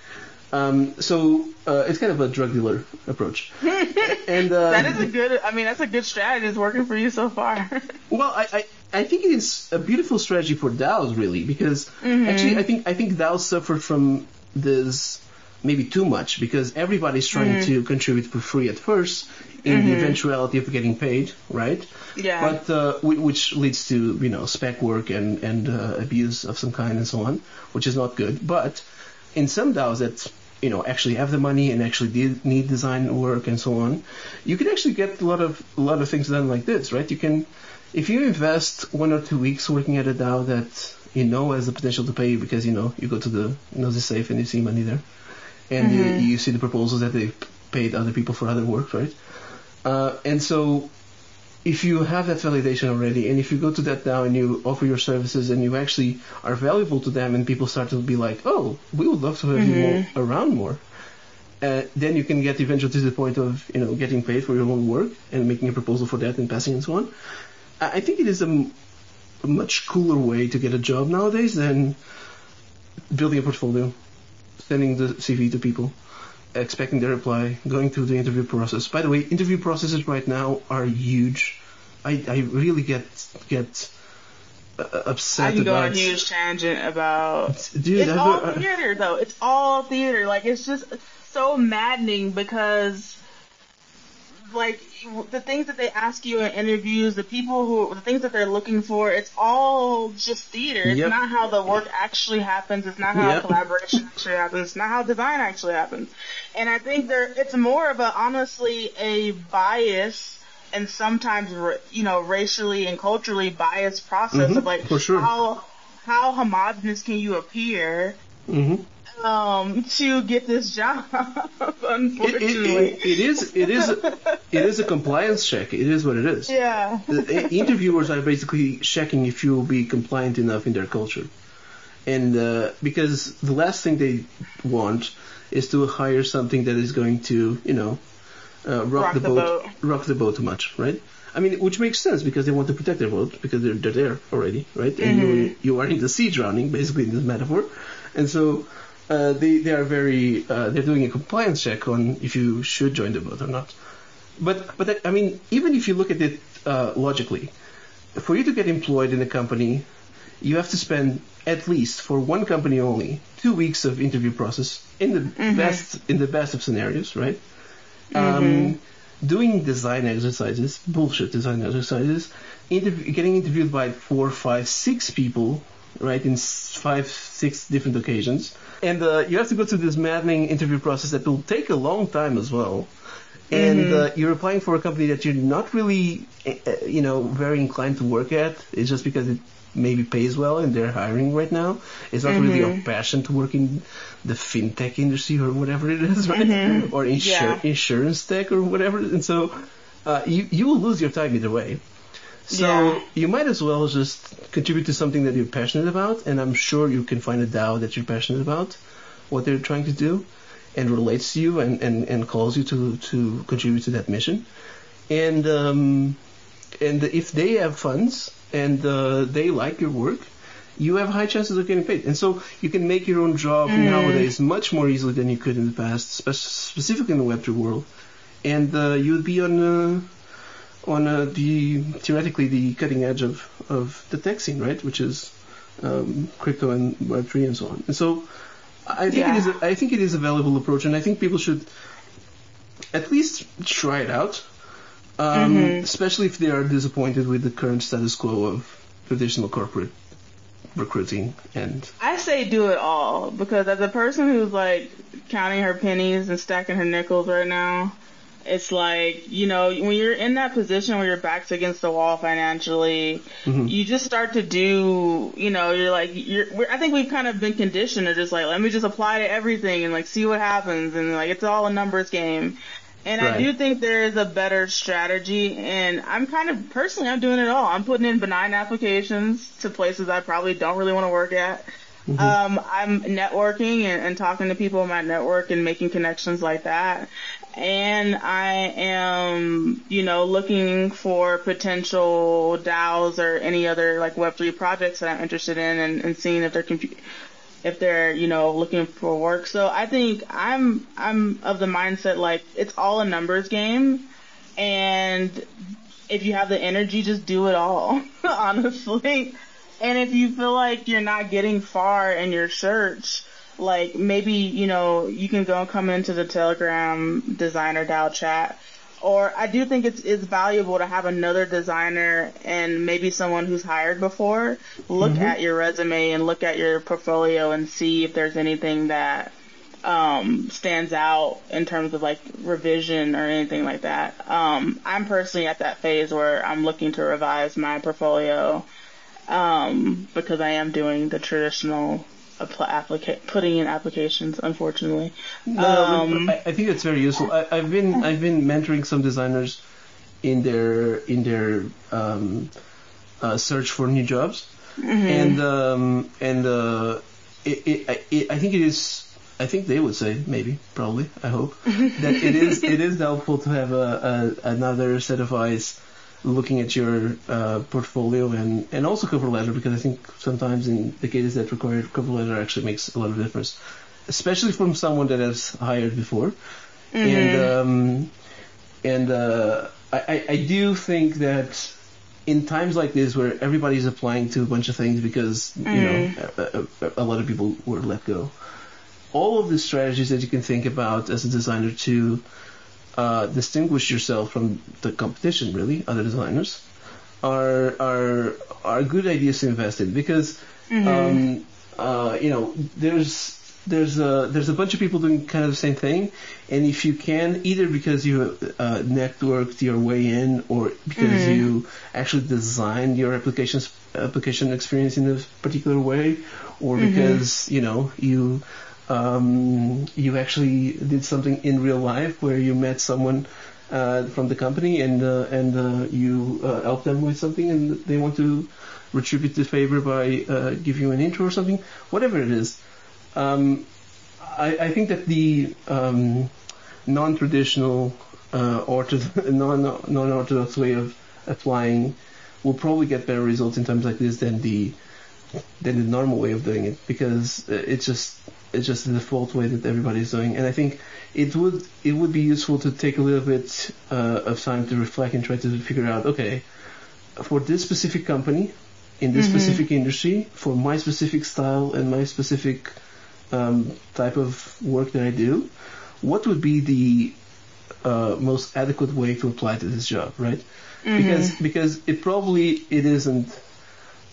Um, so uh, it's kind of a drug dealer approach. and uh, that is a good. I mean, that's a good strategy. It's working for you so far. well, I, I, I think it is a beautiful strategy for DAOs really because actually I think I think DAOs suffer from this maybe too much because everybody's trying to contribute for free at first in the eventuality of getting paid, right? Yeah. But uh, whi- which leads to you know spec work and and uh, abuse of some kind and so on, which is not good. But in some DAOs that you know actually have the money and actually did need design work and so on, you can actually get a lot of a lot of things done like this, right? You can if you invest one or two weeks working at a DAO that you know has the potential to pay you because you know you go to the Gnosis Safe and you see money there, and you, you see the proposals that they've paid other people for other work, right? Uh, and so if you have that validation already, and if you go to that now and you offer your services and you actually are valuable to them, and people start to be like, oh, we would love to have you more, around more. Uh, then you can get eventually to the point of you know getting paid for your own work and making a proposal for that and passing and so on. I, I think it is a, m- a much cooler way to get a job nowadays than building a portfolio, sending the CV to people, expecting their reply, going through the interview process. By the way, interview processes right now are huge. I, I really get get uh, I upset can go on a huge tangent about. Dude, it's I've all heard- theater though. It's all theater. Like it's just so maddening because, like, the things that they ask you in interviews, the people who, the things that they're looking for, it's all just theater. It's Yep. not how the work actually happens. It's not how Yep. collaboration actually happens. It's not how design actually happens. And I think there, it's more of a honestly a bias and sometimes you know racially and culturally biased process Mhm, of like sure. how how homogenous can you appear Mhm. Um to get this job unfortunately it, it, it is it is it is a compliance check. It is what it is. yeah The interviewers are basically checking if you will be compliant enough in their culture, and uh, because the last thing they want is to hire something that is going to you know uh, rock, Rock the, the boat, boat. rock the boat too much, right? I mean, which makes sense because they want to protect their boat because they're they're there already, right? And you you are in the sea drowning, basically in this metaphor, and so. Uh, they they are very uh, they're doing a compliance check on if you should join the boat or not. But but I mean, even if you look at it uh, logically, for you to get employed in a company, you have to spend at least for one company only two weeks of interview process in the best in the best of scenarios, right? Um, doing design exercises, bullshit design exercises, interview, getting interviewed by four, five, six people, right, in five, six different occasions, and uh, you have to go through this maddening interview process that will take a long time as well. And uh, you're applying for a company that you're not really, uh, uh, you know, very inclined to work at. It's just because it maybe pays well and they're hiring right now. It's not really your passion to work in the fintech industry or whatever it is, right? Or insur- Yeah. insurance tech or whatever. And so uh, you you will lose your time either way. So Yeah. you might as well just contribute to something that you're passionate about, and I'm sure you can find a DAO that you're passionate about, what they're trying to do, and relates to you and, and, and calls you to, to contribute to that mission. And um, and if they have funds and uh, they like your work, you have high chances of getting paid. And so you can make your own job nowadays much more easily than you could in the past, spe- specifically in the Web3 world. And uh, you would be on uh, on uh, the theoretically the cutting edge of, of the tech scene, right? Which is um, crypto and Web3 and so on. And so I think it is a, I think it is a valuable approach, and I think people should at least try it out. Um, Especially if they are disappointed with the current status quo of traditional corporate recruiting and I say do it all because as a person who's like counting her pennies and stacking her nickels right now, it's like, you know, when you're in that position where your back's against the wall financially, you just start to do, you know, you're like, you're, we're, I think we've kind of been conditioned to just like, let me just apply to everything and like see what happens and like it's all a numbers game. And I do think there is a better strategy, and I'm kind of personally, I'm doing it all. I'm putting in benign applications to places I probably don't really want to work at. Um, I'm networking and, and talking to people in my network and making connections like that. And I am, you know, looking for potential DAOs or any other like Web3 projects that I'm interested in and, and seeing if they're if they're you know looking for work. So I think I'm I'm of the mindset like it's all a numbers game, and if you have the energy, just do it all. honestly, and if you feel like you're not getting far in your search, like maybe you know you can go and come into the Telegram designer DAO chat. Or I do think it's it's valuable to have another designer and maybe someone who's hired before look at your resume and look at your portfolio and see if there's anything that um, stands out in terms of like revision or anything like that. Um, I'm personally at that phase where I'm looking to revise my portfolio um, because I am doing the traditional applica- putting in applications. Unfortunately, No, Um, I, I think that's very useful. I, I've been I've been mentoring some designers in their in their um, uh, search for new jobs, and um, and uh, it, it, I- it, I think it is. I think they would say maybe probably I hope that it is it is helpful to have a, a another set of eyes looking at your uh, portfolio and, and also cover letter because I think sometimes in the cases that require cover letter actually makes a lot of difference, especially from someone that has hired before. And um, and uh, I, I do think that in times like this where everybody's applying to a bunch of things because you know a, a, a lot of people were let go, all of the strategies that you can think about as a designer to uh, distinguish yourself from the competition, really, other designers, are are are good ideas to invest in because um, uh, you know there's there's a there's a bunch of people doing kind of the same thing, and if you can either because you uh, networked your way in or because you actually designed your applications application experience in a particular way, or because you know you um, you actually did something in real life where you met someone uh, from the company and uh, and uh, you uh, helped them with something and they want to retribute the favor by uh, give you an intro or something, whatever it is. Um, I, I think that the um, non-traditional uh, ortho- non non-orthodox way of applying will probably get better results in times like this than the than the normal way of doing it because uh, it's just it's just the default way that everybody's doing. And I think it would it would be useful to take a little bit uh, of time to reflect and try to figure out okay for this specific company in this Mm-hmm. specific industry for my specific style and my specific um, type of work that I do, what would be the uh, most adequate way to apply to this job, right? Mm-hmm. Because because it probably it isn't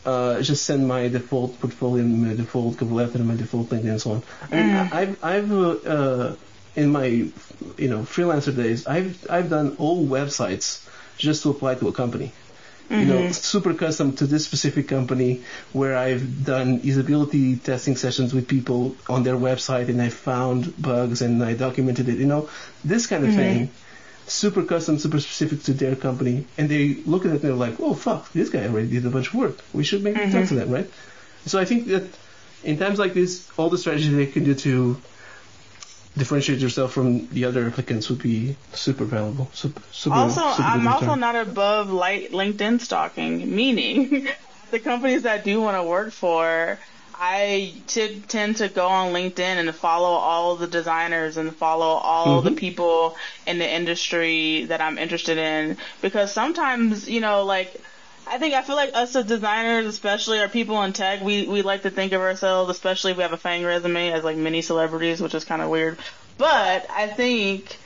uh, just send my default portfolio my default cover letter my default LinkedIn and so on. I mean, Mm. I've I've uh, uh, in my you know freelancer days I've I've done all websites just to apply to a company. You know, super custom to this specific company where I've done usability testing sessions with people on their website and I found bugs and I documented it. You know, this kind of thing super custom, super specific to their company, and they look at it and they're like, "Oh fuck, this guy already did a bunch of work. We should maybe talk to mm-hmm. them, right?" So I think that in times like this, all the strategies they can do to differentiate yourself from the other applicants would be super valuable. Super, super, Also, super I'm also return. not above light LinkedIn stalking, meaning the companies that do want to work for, I t- tend to go on LinkedIn and follow all the designers and follow all the mm-hmm. people in the industry that I'm interested in because sometimes, you know, like I think I feel like us as designers, especially our people in tech, we we like to think of ourselves, especially if we have a FAANG resume, as like mini celebrities, which is kind of weird. But I think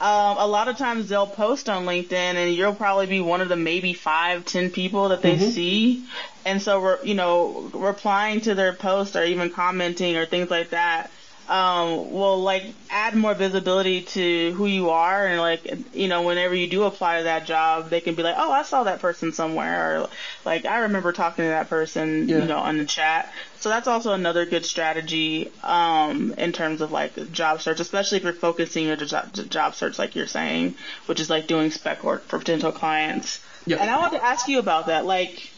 um, a lot of times they'll post on LinkedIn, and you'll probably be one of the maybe five, ten people that they see, and so we're you know replying to their post or even commenting or things like that. Um, will like add more visibility to who you are and like you know whenever you do apply to that job they can be like oh I saw that person somewhere or like I remember talking to that person Yeah. you know on the chat so that's also another good strategy um, in terms of like job search especially if you're focusing your job, job search like you're saying which is like doing spec work for potential clients Yeah. and I want to ask you about that like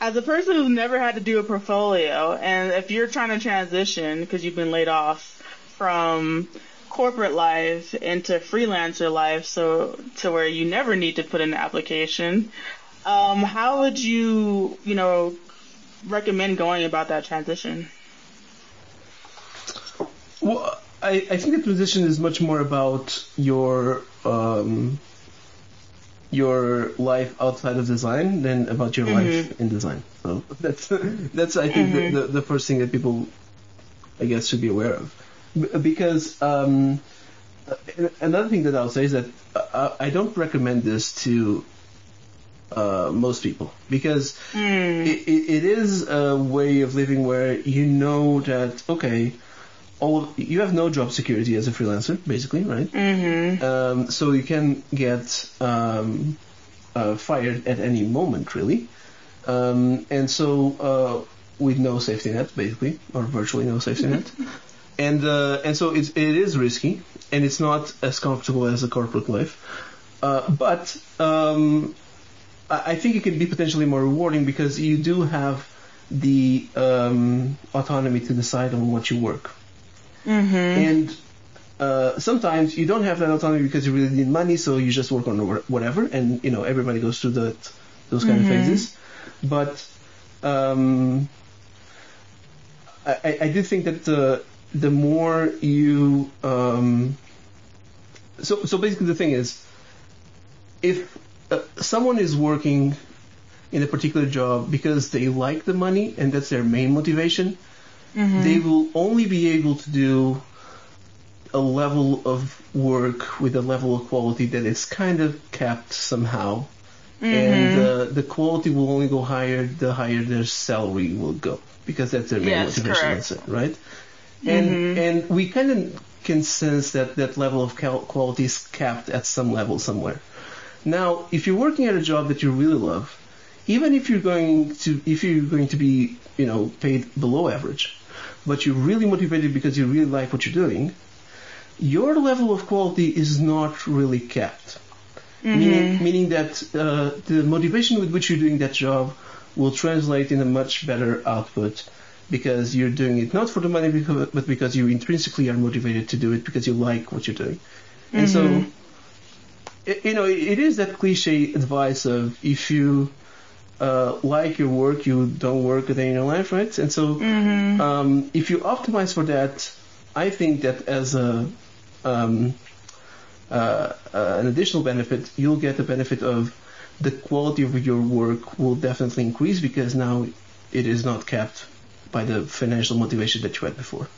as a person who's never had to do a portfolio, and if you're trying to transition because you've been laid off from corporate life into freelancer life, so to where you never need to put in an application, um, how would you, you know, recommend going about that transition? Well, I, I think the transition is much more about your um, your life outside of design than about your life in design. So that's that's I think the, the the first thing that people I guess should be aware of, because um, another thing that I'll say is that uh, I don't recommend this to uh, most people because it, it, it is a way of living where you know that okay, all you have no job security as a freelancer, basically, right? Mm-hmm. Um, so you can get um, uh, fired at any moment, really. Um, and so uh, with no safety net, basically, or virtually no safety net. And uh, and so it's, it is risky, and it's not as comfortable as a corporate life. Uh, but um, I think it can be potentially more rewarding because you do have the um, autonomy to decide on what you work. Mm-hmm. And uh, sometimes you don't have that autonomy because you really need money, so you just work on whatever, and you know everybody goes through that those kind of phases. But um, I, I- I do think that the the more you um, so so basically the thing is if uh, someone is working in a particular job because they like the money and that's their main motivation, they will only be able to do a level of work with a level of quality that is kind of capped somehow. And uh, the quality will only go higher the higher their salary will go because that's their main Yes, motivation. correct. That's it, right? And and we kind of can sense that that level of cal- quality is capped at some level somewhere. Now, if you're working at a job that you really love, even if you're going to if you're going to be you know paid below average, but you're really motivated because you really like what you're doing, your level of quality is not really capped. Meaning, meaning that uh, the motivation with which you're doing that job will translate in a much better output because you're doing it not for the money but because you intrinsically are motivated to do it because you like what you're doing. And so, you know, it is that cliche advice of if you uh, like your work, you don't work a day in your life, right? And so, um, if you optimize for that, I think that as a um, uh, uh, an additional benefit, you'll get the benefit of the quality of your work will definitely increase because now it is not capped by the financial motivation that you had before.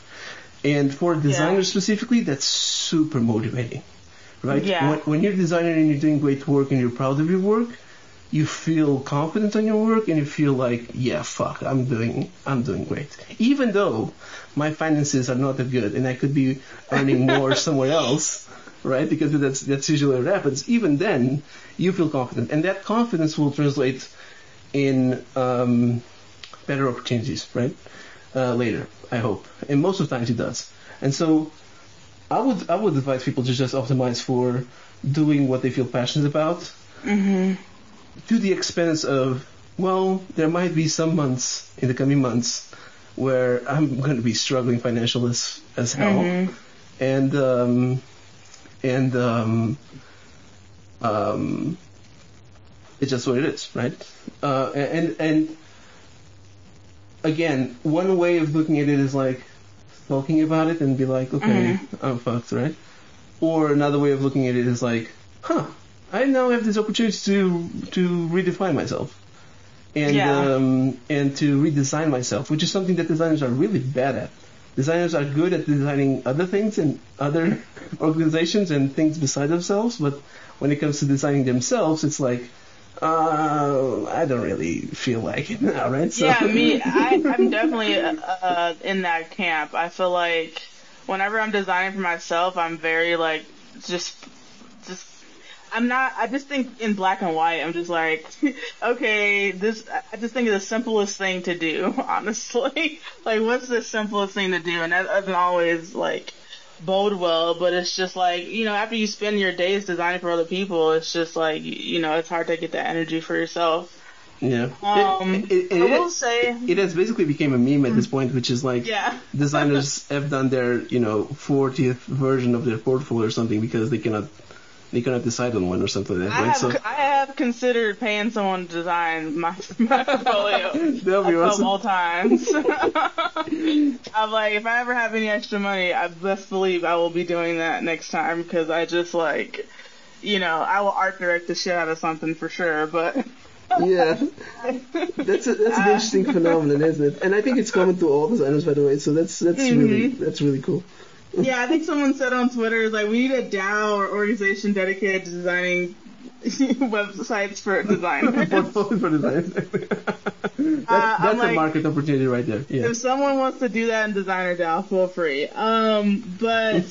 And for designers Yeah. specifically, that's super motivating, right? Yeah. When, when you're a designer and you're doing great work and you're proud of your work, you feel confident on your work and you feel like, yeah, fuck, I'm doing, I'm doing great. Even though my finances are not that good and I could be earning more somewhere else, right? Because that's that's usually what happens. Even then, you feel confident, and that confidence will translate in um, better opportunities, right? Uh, later, I hope, and most of the times it does. And so, I would I would advise people to just optimize for doing what they feel passionate about, to the expense of well, there might be some months in the coming months where I'm going to be struggling financially as as hell, and um, and um, um, it's just what it is, right? Uh, and and again, one way of looking at it is like talking about it and be like, okay, I'm fucked, right? Or another way of looking at it is like, huh, I now have this opportunity to to redefine myself. And Yeah. um, and to redesign myself, which is something that designers are really bad at. Designers are good at designing other things and other organizations and things beside themselves, but when it comes to designing themselves, it's like, uh, I don't really feel like it now, right? So, Yeah, me, I, I'm definitely uh, in that camp. I feel like whenever I'm designing for myself, I'm very like just, just. I'm not. I just think in black and white. I'm just like, okay, this. I just think it's the simplest thing to do. Honestly, like, what's the simplest thing to do? And that doesn't always like bode well. But it's just like you know, after you spend your days designing for other people, it's just like you know, it's hard to get that energy for yourself. yeah. Um, It- it- it- I will say, it has basically become a meme at this point, which is like yeah. designers have done their you know 40th version of their portfolio or something because they cannot they cannot decide on one or something like that, I right? have, so I have considered paying someone to design my, my portfolio that'll be awesome. couple times. I'm like, if I ever have any extra money, I best believe I will be doing that next time because I just like, you know, I will art direct the shit out of something for sure. But yeah, that's a, that's an interesting phenomenon, isn't it? And I think it's common to all designers, by the way. So that's that's really mm-hmm. that's really cool. Yeah, I think someone said on Twitter like we need a DAO or organization dedicated to designing websites for designers. Portfolio for design. that, I'm that's a like- market opportunity right there. Yeah. if someone wants to do that in designer DAO, feel free. Um, but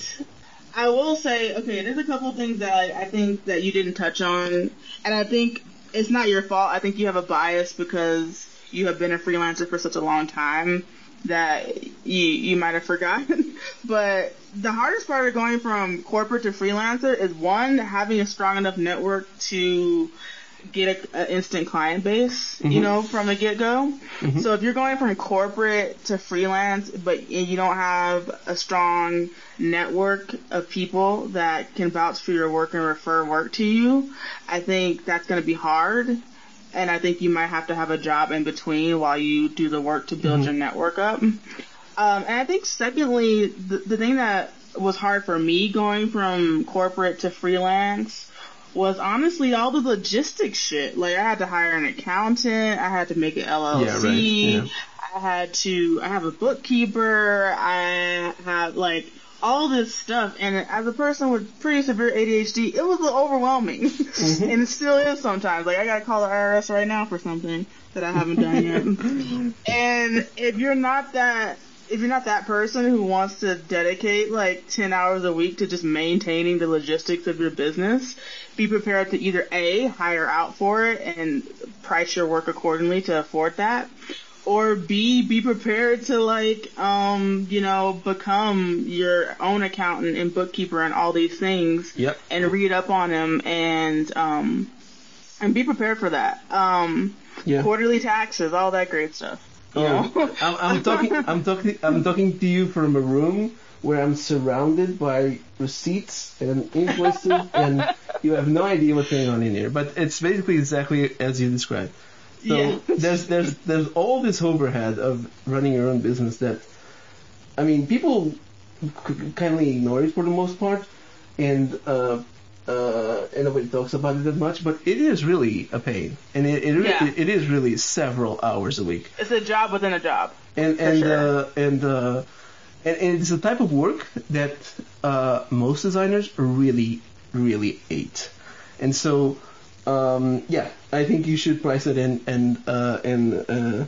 I will say, okay, there's a couple things that I, I think that you didn't touch on, and I think it's not your fault. I think you have a bias because you have been a freelancer for such a long time that you you might have forgotten. but the hardest part of going from corporate to freelancer is one having a strong enough network to get an instant client base, you mm-hmm. know, from the get go. Mm-hmm. So if you're going from corporate to freelance, but you don't have a strong network of people that can vouch for your work and refer work to you, I think that's going to be hard. And I think you might have to have a job in between while you do the work to build your network up. Um, and I think secondly, the, the thing that was hard for me going from corporate to freelance was honestly all the logistics shit. Like I had to hire an accountant, I had to make an LLC, Yeah, right, yeah. I had to, I have a bookkeeper, I have like all this stuff. And as a person with pretty severe ADHD, it was overwhelming, mm-hmm. and it still is sometimes. Like I gotta call the IRS right now for something that I haven't done yet. and if you're not that if you're not that person who wants to dedicate like 10 hours a week to just maintaining the logistics of your business, be prepared to either A, hire out for it and price your work accordingly to afford that, or B, be prepared to like, um, you know, become your own accountant and bookkeeper and all these things Yep. and read up on them and, um, and be prepared for that. Um, Yeah. quarterly taxes, all that great stuff. You know? Oh, I'm, I'm talking. I'm talking. I'm talking to you from a room where I'm surrounded by receipts and invoices, and you have no idea what's going on in here. But it's basically exactly as you described. So Yeah. there's there's there's all this overhead of running your own business that, I mean, people kindly ignore it for the most part, and uh, uh, and nobody talks about it that much. But it is really a pain, and it it, Yeah. it is really several hours a week, It's a job within a job. and and sure. uh, and, uh, and and it's a type of work that uh, most designers really really hate, and so um, yeah, I think you should price it in and uh, and uh,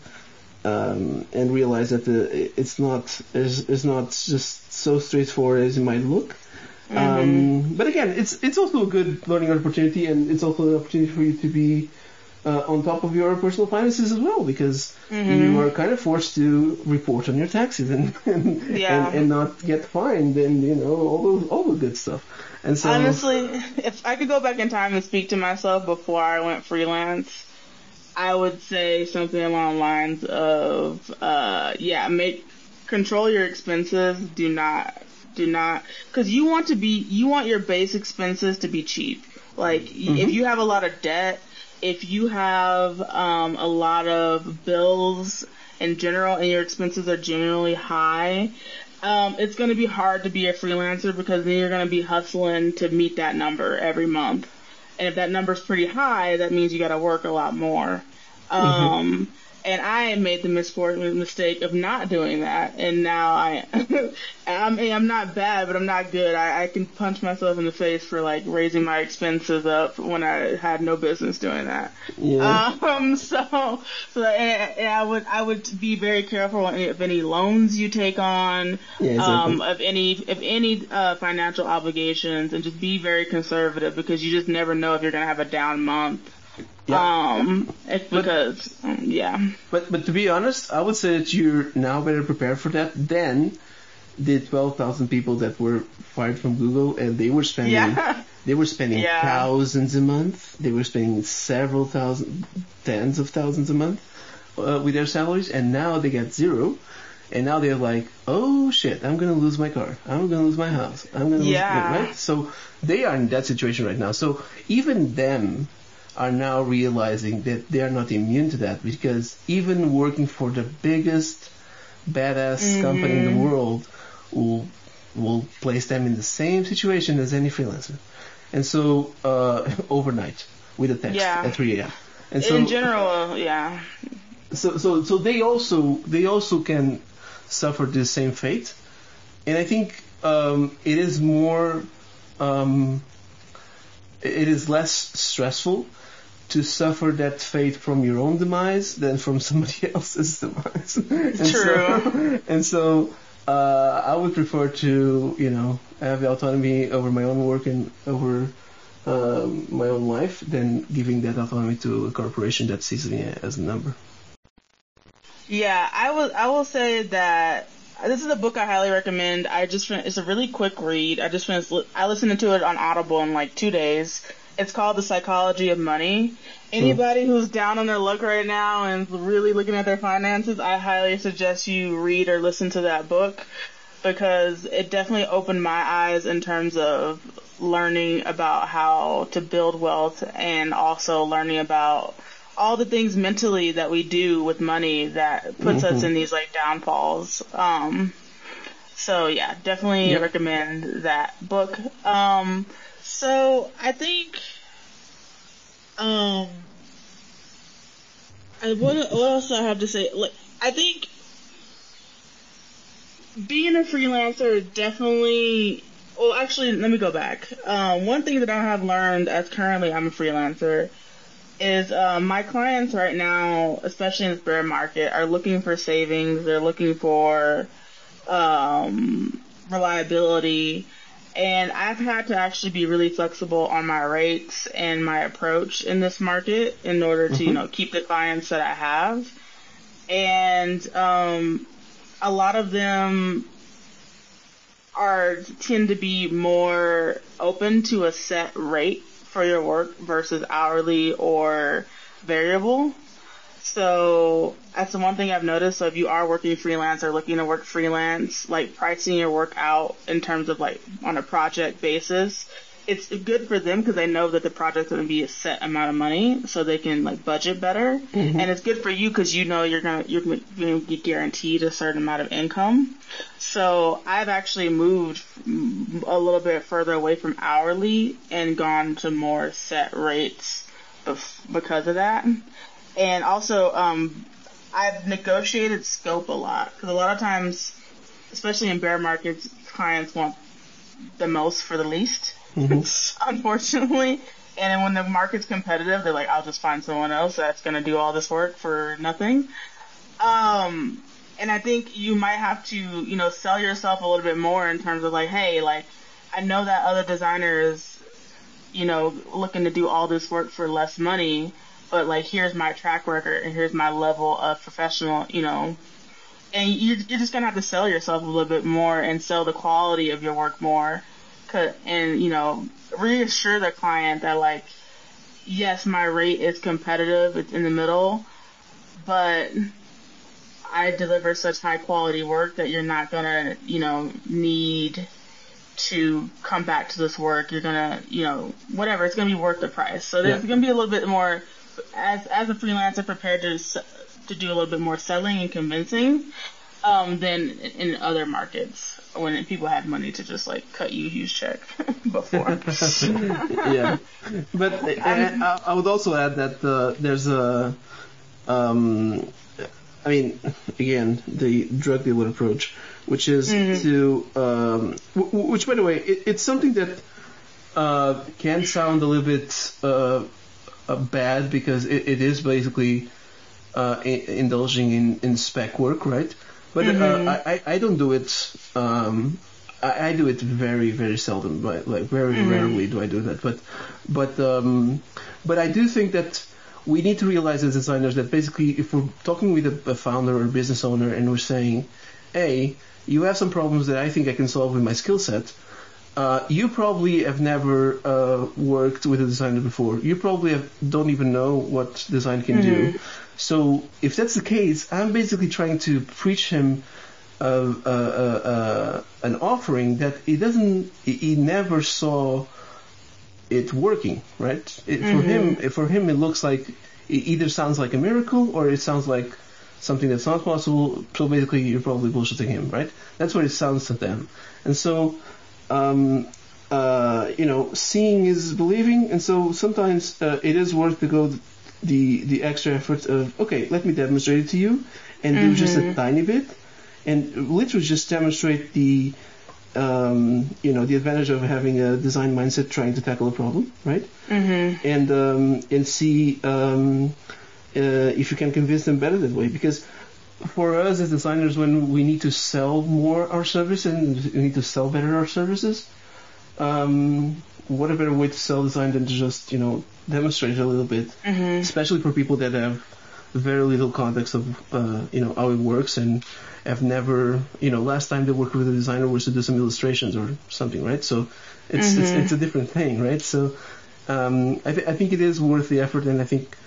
um, and realize that the it's not it's, it's not just so straightforward as it might look. Um, but again, it's it's also a good learning opportunity, and it's also an opportunity for you to be uh, on top of your personal finances as well, because you are kind of forced to report on your taxes and and, Yeah. and and not get fined and you know all those all the good stuff. And so Honestly, if I could go back in time and speak to myself before I went freelance, I would say something along the lines of, uh, yeah, make control your expenses. Do not, do not, because you want to be, you want your base expenses to be cheap. Like y if you have a lot of debt, if you have um, a lot of bills in general, and your expenses are generally high, um, it's going to be hard to be a freelancer because then you're going to be hustling to meet that number every month. And if that number's pretty high, that means you got to work a lot more. Um, and I made the misfortunate mistake of not doing that. And now I, I mean, I'm not bad, but I'm not good. I, I can punch myself in the face for like raising my expenses up when I had no business doing that. yeah. Um, so, so and, and I would, I would be very careful of any, loans you take on, Yeah, exactly. um, of any, of any, uh, financial obligations and just be very conservative because you just never know if you're going to have a down month. Yeah. Um, it's because, um, yeah. But but to be honest, I would say that you're now better prepared for that than the 12,000 people that were fired from Google and they were spending Yeah. they were spending Yeah. thousands a month. They were spending several thousand, tens of thousands a month uh, with their salaries, and now they get zero. And now they're like, oh shit, I'm gonna lose my car. I'm gonna lose my house. I'm gonna Yeah. lose right. So they are in that situation right now. So even them are now realizing that they are not immune to that because even working for the biggest badass company in the world will will place them in the same situation as any freelancer. And so uh, overnight with a text Yeah. at 3 a.m. And so In general, yeah. so so so they also they also can suffer the same fate, and I think um, it is more um, it is less stressful to suffer that fate from your own demise than from somebody else's demise. and So, True. and so uh, I would prefer to you know have the autonomy over my own work and over um, my own life than giving that autonomy to a corporation that sees me as a number. Yeah, I will. I will say that this is a book I highly recommend. I just it's a really quick read. I just finished. I listened to it on Audible in like two days. It's called The Psychology of Money. Anybody who's down on their luck right now and really looking at their finances, I highly suggest you read or listen to that book because it definitely opened my eyes in terms of learning about how to build wealth and also learning about all the things mentally that we do with money that puts us in these like downfalls. Um, so yeah, definitely Yep. recommend that book. Um, so I think, um, I, what, what else do I have to say? Like, I think being a freelancer definitely. Well, actually, let me go back. Um, one thing that I have learned as currently I'm a freelancer is um, my clients right now, especially in this bear market, are looking for savings. They're looking for um, reliability, and I've had to actually be really flexible on my rates and my approach in this market in order to you know keep the clients that I have, and um, a lot of them are tend to be more open to a set rate for your work versus hourly or variable. So that's the one thing I've noticed. So if you are working freelance or looking to work freelance, like pricing your work out in terms of like on a project basis it's good for them because they know that the project's going to be a set amount of money, so they can like budget better. Mm-hmm. And it's good for you because you know you're gonna you're going to be guaranteed a certain amount of income. So I've actually moved a little bit further away from hourly and gone to more set rates because of that. And also, um, I've negotiated scope a lot because a lot of times, especially in bear markets, clients want the most for the least mm-hmm. unfortunately. And then when the market's competitive, they're like, I'll just find someone else that's going to do all this work for nothing. Um, and I think you might have to, you know, sell yourself a little bit more in terms of like, hey, like, I know that other designers, you know, looking to do all this work for less money, but like, here's my track record and here's my level of professional, you know, and you're, you're just gonna have to sell yourself a little bit more and sell the quality of your work more. And you know reassure the client that like yes my rate is competitive it's in the middle but I deliver such high quality work that you're not gonna you know need to come back to this work. You're gonna you know whatever. It's gonna be worth the price. So there's yeah. gonna be a little bit more as as a freelancer prepared to to do a little bit more selling and convincing um, than in other markets when people had money to just like cut you a huge check before. yeah, but I, I, would also add that uh, there's a, um, I mean, again, the drug dealer approach, which is mm-hmm. to, um, w- which by the way, it, it's something that uh, can sound a little bit uh, uh bad because it, it is basically uh, indulging in, in spec work, right? But uh, mm-hmm. uh, I, I don't do it. Um, I, I, do it very very seldom, but like very mm-hmm. rarely do I do that. But but um, but I do think that we need to realize as designers that basically if we're talking with a, a founder or a business owner and we're saying, hey, you have some problems that I think I can solve with my skill set. Uh, you probably have never uh, worked with a designer before. You probably have, don't even know what design can mm-hmm. do. So if that's the case, I'm basically trying to preach him uh, uh, uh, an offering that he doesn't, he never saw it working, right? It, mm-hmm. For him, for him, it looks like it either sounds like a miracle or it sounds like something that's not possible. So basically, you're probably bullshitting him, right? That's what it sounds to them. And so, um, uh, you know, seeing is believing, and so sometimes uh, it is worth to go the the extra effort of okay, let me demonstrate it to you, and mm-hmm. do just a mm-hmm. tiny bit, and literally just demonstrate the um, you know the advantage of having a design mindset trying to tackle a problem, right? Mm-hmm. And um, and see um, uh, if you can convince them better that way because. For us as designers, when we need to sell more our service and we need to sell better our services, um, what a better way to sell design than to just, you know, demonstrate a little bit, mm-hmm. especially for people that have very little context of, uh, you know, how it works and have never, you know, last time they worked with a designer was to do some illustrations or something, right? So it's, mm-hmm. it's, it's, a different thing, right? So, um, I, th- I think it is worth the effort and I think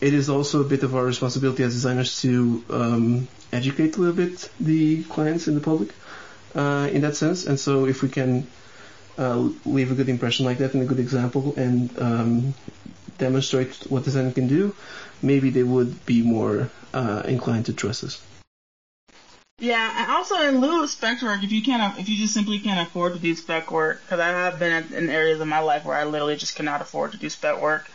it is also a bit of our responsibility as designers to, um, educate a little bit the clients and the public, uh, in that sense. And so if we can, uh, leave a good impression like that and a good example and um, demonstrate what design can do, maybe they would be more uh, inclined to trust us. Yeah, and also in lieu of spec work, if you can't, if you just simply can't afford to do spec work, because I have been in areas of my life where I literally just cannot afford to do spec work.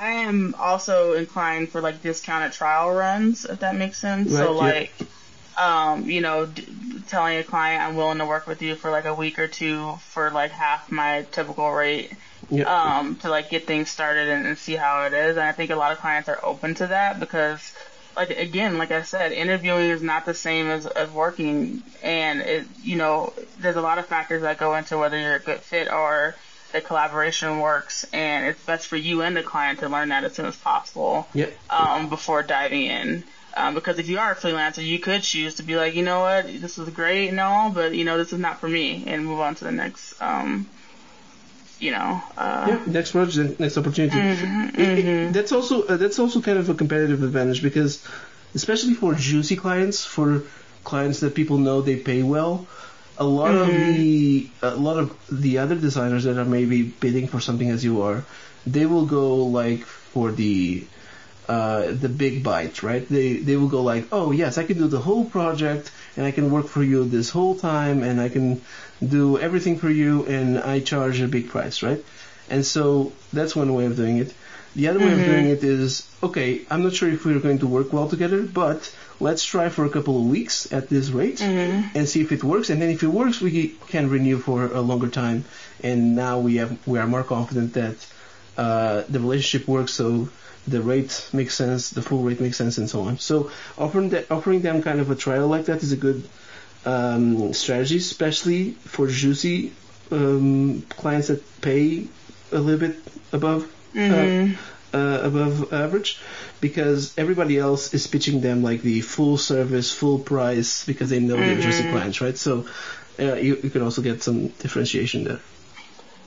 I am also inclined for like discounted trial runs, if that makes sense. Right, so like, yeah um, you know, d- telling a client I'm willing to work with you for like a week or two for like half my typical rate. Yep. Um, to like get things started and, and see how it is. And I think a lot of clients are open to that because like again, like I said, interviewing is not the same as, as working and it you know, there's a lot of factors that go into whether you're a good fit or the collaboration works and it's best for you and the client to learn that as soon as possible. Yep. Um, before diving in. Um, because if you are a freelancer, you could choose to be like, you know what, this is great and all, but you know, this is not for me, and move on to the next, um, you know. Uh, yeah, next project, next opportunity. Mm-hmm, mm-hmm. that's also uh, that's also kind of a competitive advantage because, especially for juicy clients, for clients that people know they pay well, a lot of the a lot of the other designers that are maybe bidding for something as you are, they will go like for the uh, the big bite, right? They they will go like, oh yes, I can do the whole project and I can work for you this whole time and I can do everything for you and I charge a big price, right? And so that's one way of doing it. The other way of doing it is, okay, I'm not sure if we're going to work well together, but let's try for a couple of weeks at this rate and see if it works. And then if it works, we can renew for a longer time. And now we have we are more confident that uh, the relationship works, so the rate makes sense, the full rate makes sense, and so on. So offering that, offering them kind of a trial like that is a good um, strategy, especially for juicy um, clients that pay a little bit above uh, uh, above average, because everybody else is pitching them like the full service, full price, because they know they're juicy clients, right? So uh, you, you can also get some differentiation there.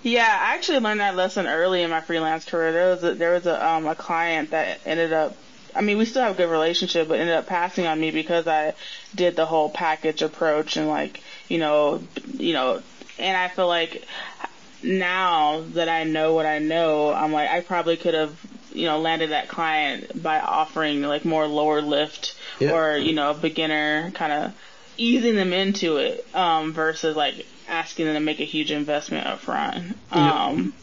Yeah, I actually learned that lesson early in my freelance career. There was a, there was a um a client that ended up I mean, we still have a good relationship, but ended up passing on me because I did the whole package approach and like, you know, you know, and I feel like now that I know what I know, I'm like, I probably could have, you know, landed that client by offering like more lower lift Yeah. or, you know, beginner kind of easing them into it, um, versus like asking them to make a huge investment up front. Yeah. Um,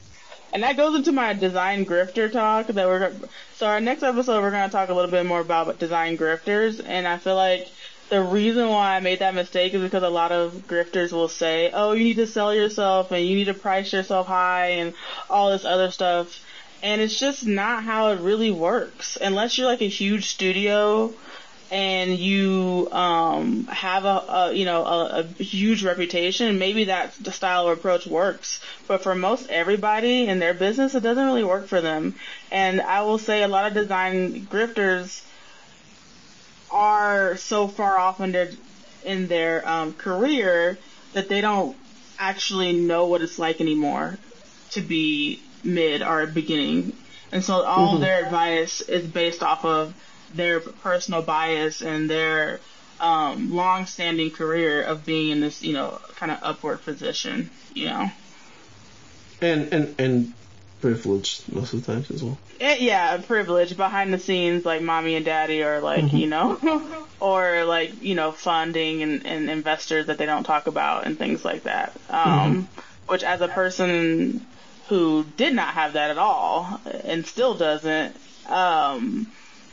and that goes into my design grifter talk that we're so our next episode we're going to talk a little bit more about design grifters and I feel like the reason why I made that mistake is because a lot of grifters will say, "Oh, you need to sell yourself and you need to price yourself high and all this other stuff." And it's just not how it really works. Unless you're like a huge studio and you um, have a, a you know a, a huge reputation, maybe that the style of approach works. But for most everybody in their business, it doesn't really work for them. And I will say a lot of design grifters are so far off in their in their um, career that they don't actually know what it's like anymore to be mid or beginning. And so all their advice is based off of their personal bias and their um, long-standing career of being in this, you know, kind of upward position, you know. And and and privileged most of the times as well. Eh, yeah, privilege behind the scenes, like mommy and daddy, or like you know, or like you know, funding and, and investors that they don't talk about and things like that. Um, Which, as a person who did not have that at all and still doesn't, um,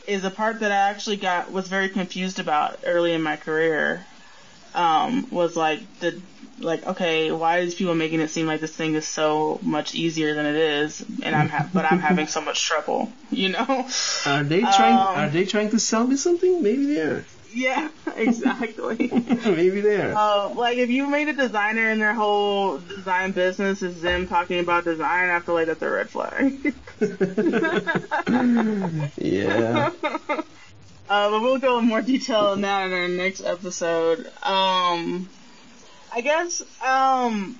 is a part that I actually got was very confused about early in my career. Um, was like the like okay, why is people making it seem like this thing is so much easier than it is, and I'm ha- but I'm having so much trouble, you know? Are they trying? Um, are they trying to sell me something? Maybe they are. Yeah, exactly. Maybe they are. Uh, like if you made a designer and their whole design business is them talking about design, I feel like that's a red flag. yeah. Uh, but we'll go in more detail on that in our next episode. Um, I guess, um,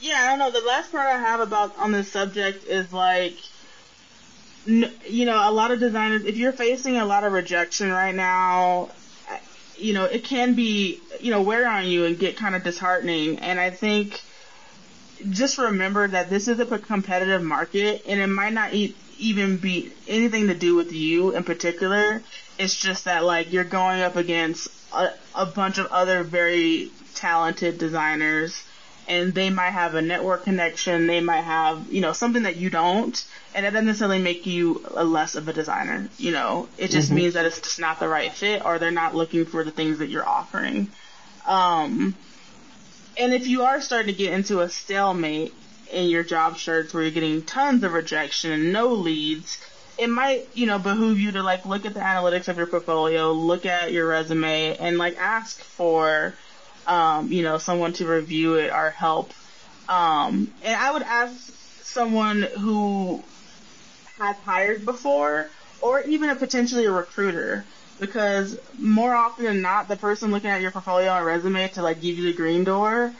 yeah, I don't know. The last part I have about on this subject is like, you know, a lot of designers. If you're facing a lot of rejection right now, you know, it can be, you know, wear on you and get kind of disheartening. And I think just remember that this is a competitive market and it might not e- even be anything to do with you in particular. It's just that like you're going up against a, a bunch of other very talented designers and they might have a network connection. They might have, you know, something that you don't. And it doesn't necessarily make you a less of a designer. You know, it just means that it's just not the right fit or they're not looking for the things that you're offering. Um, and if you are starting to get into a stalemate in your job search where you're getting tons of rejection and no leads, it might, you know, behoove you to like look at the analytics of your portfolio, look at your resume and like ask for, um, you know, someone to review it or help. Um, and I would ask someone who has hired before or even a potentially a recruiter because more often than not, the person looking at your portfolio and resume to like give you the green door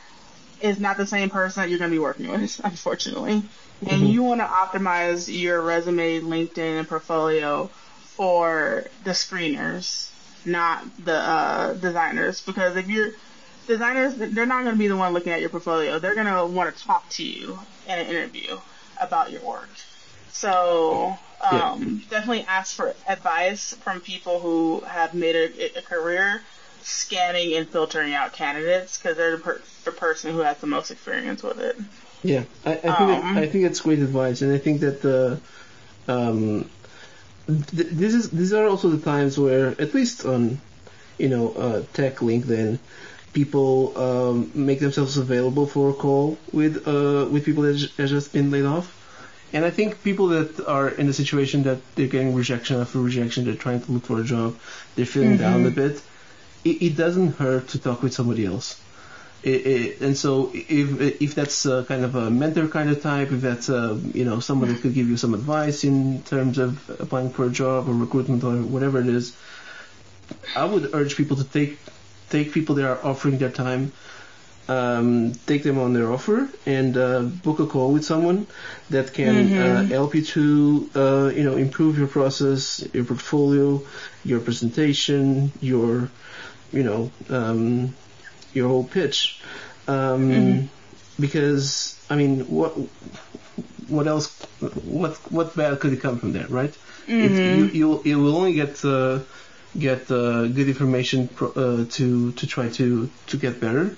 is not the same person that you're going to be working with, unfortunately. And you want to optimize your resume, LinkedIn, and portfolio for the screeners, not the uh, designers. Because if you're designers they're not going to be the one looking at your portfolio. They're going to want to talk to you in an interview about your work. So um, yeah. definitely ask for advice from people who have made a, a career scanning and filtering out candidates because they're the, per- the, person who has the most experience with it. Yeah, I, I think um, that, I think that's great advice, and I think that the um, th- this is these are also the times where at least on you know uh, tech LinkedIn people um, make themselves available for a call with uh, with people that have just been laid off. And I think people that are in the situation that they're getting rejection after rejection, they're trying to look for a job, they're feeling mm-hmm. down a bit. It, it, doesn't hurt to talk with somebody else. It, it, and so if if that's kind of a mentor kind of type, if that's a you know someone that could give you some advice in terms of applying for a job or recruitment or whatever it is, I would urge people to take take people that are offering their time, um, take them on their offer, and uh, book a call with someone that can uh, mm-hmm. uh, help you to uh, you know improve your process, your portfolio, your presentation, your you know um, your whole pitch. Um, mm-hmm. Because I mean, what what else? What what bad could it come from there, right? Mm-hmm. It, you you will only get uh, get uh, good information pro- uh, to to try to to get better,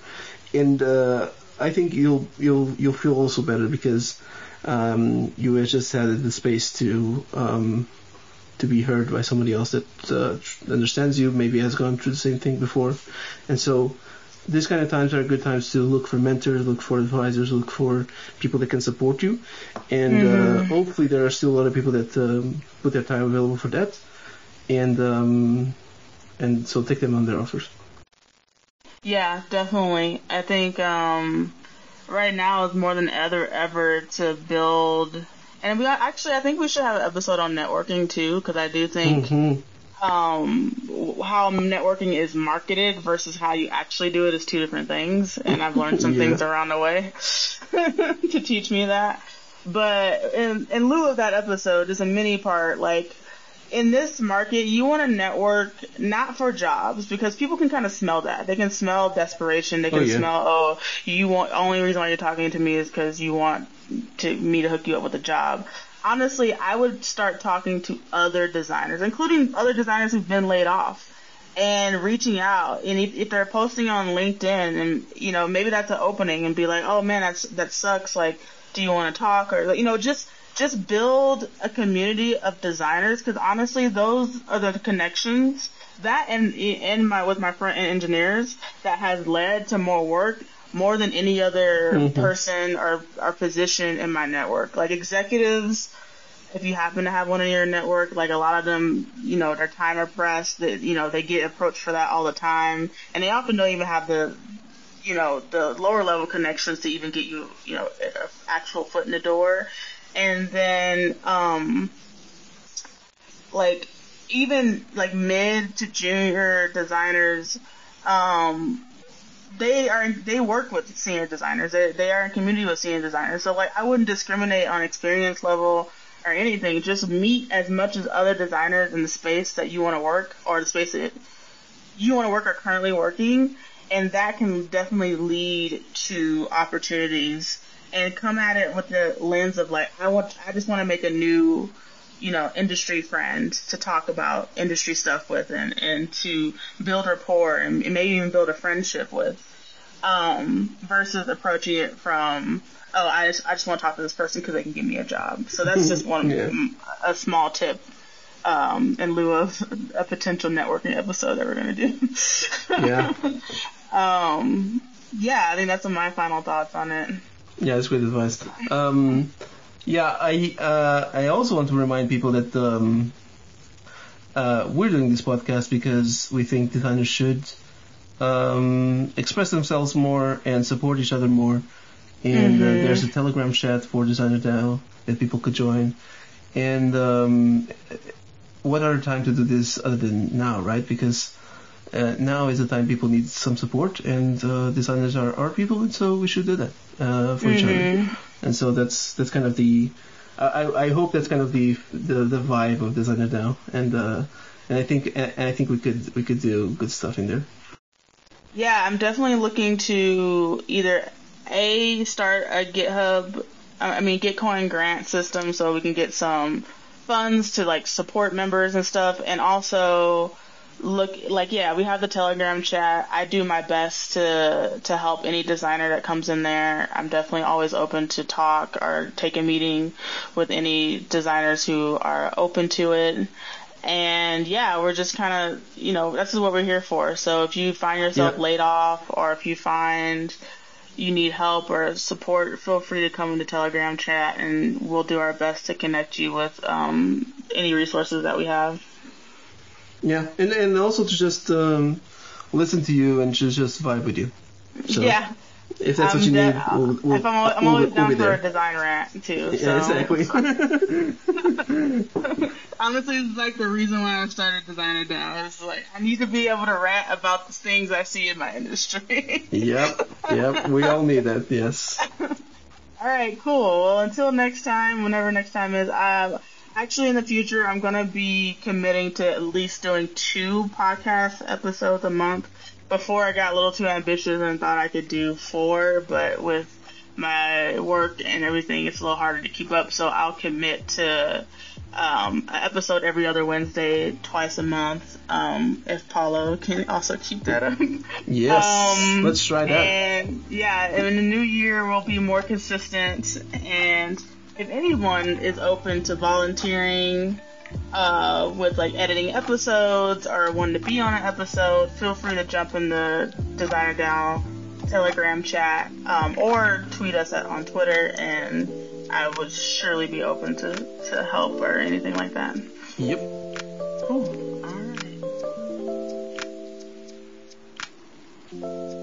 and uh, I think you'll you'll you'll feel also better because um, you just had the space to um, to be heard by somebody else that uh, understands you, maybe has gone through the same thing before, and so. These kind of times are good times to look for mentors, look for advisors, look for people that can support you, and uh, mm-hmm. hopefully there are still a lot of people that um, put their time available for that and um, and so take them on their offers. Yeah, definitely. I think um, right now is more than ever ever to build. And we actually, I think we should have an episode on networking too, because I do think mm-hmm. um, how networking is marketed versus how you actually do it is two different things. And I've learned some yeah. things around the way to teach me that. But in, in lieu of that episode, just a mini part, like in this market, you want to network not for jobs because people can kind of smell that. They can smell desperation. They can oh, yeah. smell, oh, you want, only reason why you're talking to me is because you want to me to hook you up with a job. Honestly, I would start talking to other designers, including other designers who've been laid off and reaching out. And if, if they're posting on LinkedIn and, you know, maybe that's an opening and be like, oh man, that's, that sucks. Like, do you want to talk? Or, you know, just, just build a community of designers because honestly, those are the connections that and in my with my front end engineers that has led to more work more than any other mm-hmm. person or, or position in my network. Like executives, if you happen to have one in your network, like a lot of them, you know, their time are pressed. That you know they get approached for that all the time, and they often don't even have the, you know, the lower level connections to even get you, you know, an actual foot in the door and then um like even like mid to junior designers um they are they work with senior designers. They, they are in community with senior designers. So like i wouldn't discriminate on experience level or anything. Just meet as much as other designers in the space that you want to work or the space that you want to work or currently working and that can definitely lead to opportunities. And come at it with the lens of like I want I just want to make a new you know industry friend to talk about industry stuff with and and to build rapport and maybe even build a friendship with um, versus approaching it from oh I just I just want to talk to this person because they can give me a job so that's just one yeah. a small tip um, in lieu of a potential networking episode that we're gonna do yeah um yeah I think that's my final thoughts on it yeah, that's great advice. Um, yeah, I uh, I also want to remind people that um, uh, we're doing this podcast because we think designers should um, express themselves more and support each other more. And uh, mm-hmm. uh, there's a Telegram chat for Designer DAO that people could join. And um, what other time to do this other than now, right? Because uh, now is the time people need some support, and uh, designers are our people, and so we should do that uh, for mm-hmm. each other. And so that's that's kind of the I, I hope that's kind of the the, the vibe of Designer DAO, and uh, and I think and I think we could we could do good stuff in there. Yeah, I'm definitely looking to either a start a GitHub, I mean Gitcoin grant system, so we can get some funds to like support members and stuff, and also look like yeah we have the telegram chat. I do my best to to help any designer that comes in there. I'm definitely always open to talk or take a meeting with any designers who are open to it. And yeah we're just kind of you know this is what we're here for. So if you find yourself laid off or if you find you need help or support feel free to come in the telegram chat and we'll do our best to connect you with um, any resources that we have yeah, and and also to just um, listen to you and just just vibe with you. So yeah. If that's what you need, we'll, we'll, if I'm, I'm we'll, always down for a design rant too. Yeah, exactly. Honestly, it's like the reason why I started designer DAO. It's like I need to be able to rant about the things I see in my industry. yep, yep. We all need that. Yes. All right, cool. Well, until next time, whenever next time is, um, actually in the future, I'm gonna be committing to at least doing two podcast episodes a month. Before I got a little too ambitious and thought I could do four, but with my work and everything, it's a little harder to keep up. So I'll commit to um, an episode every other Wednesday, twice a month. Um, if Paulo can also keep that up. Yes. Um, Let's try that. And yeah, in the new year we'll be more consistent. And if anyone is open to volunteering uh, with like editing episodes or wanting to be on an episode, feel free to jump in the Designer DAO Telegram chat um, or tweet us at, on Twitter, and I would surely be open to, to help or anything like that. Yep. Cool. All right.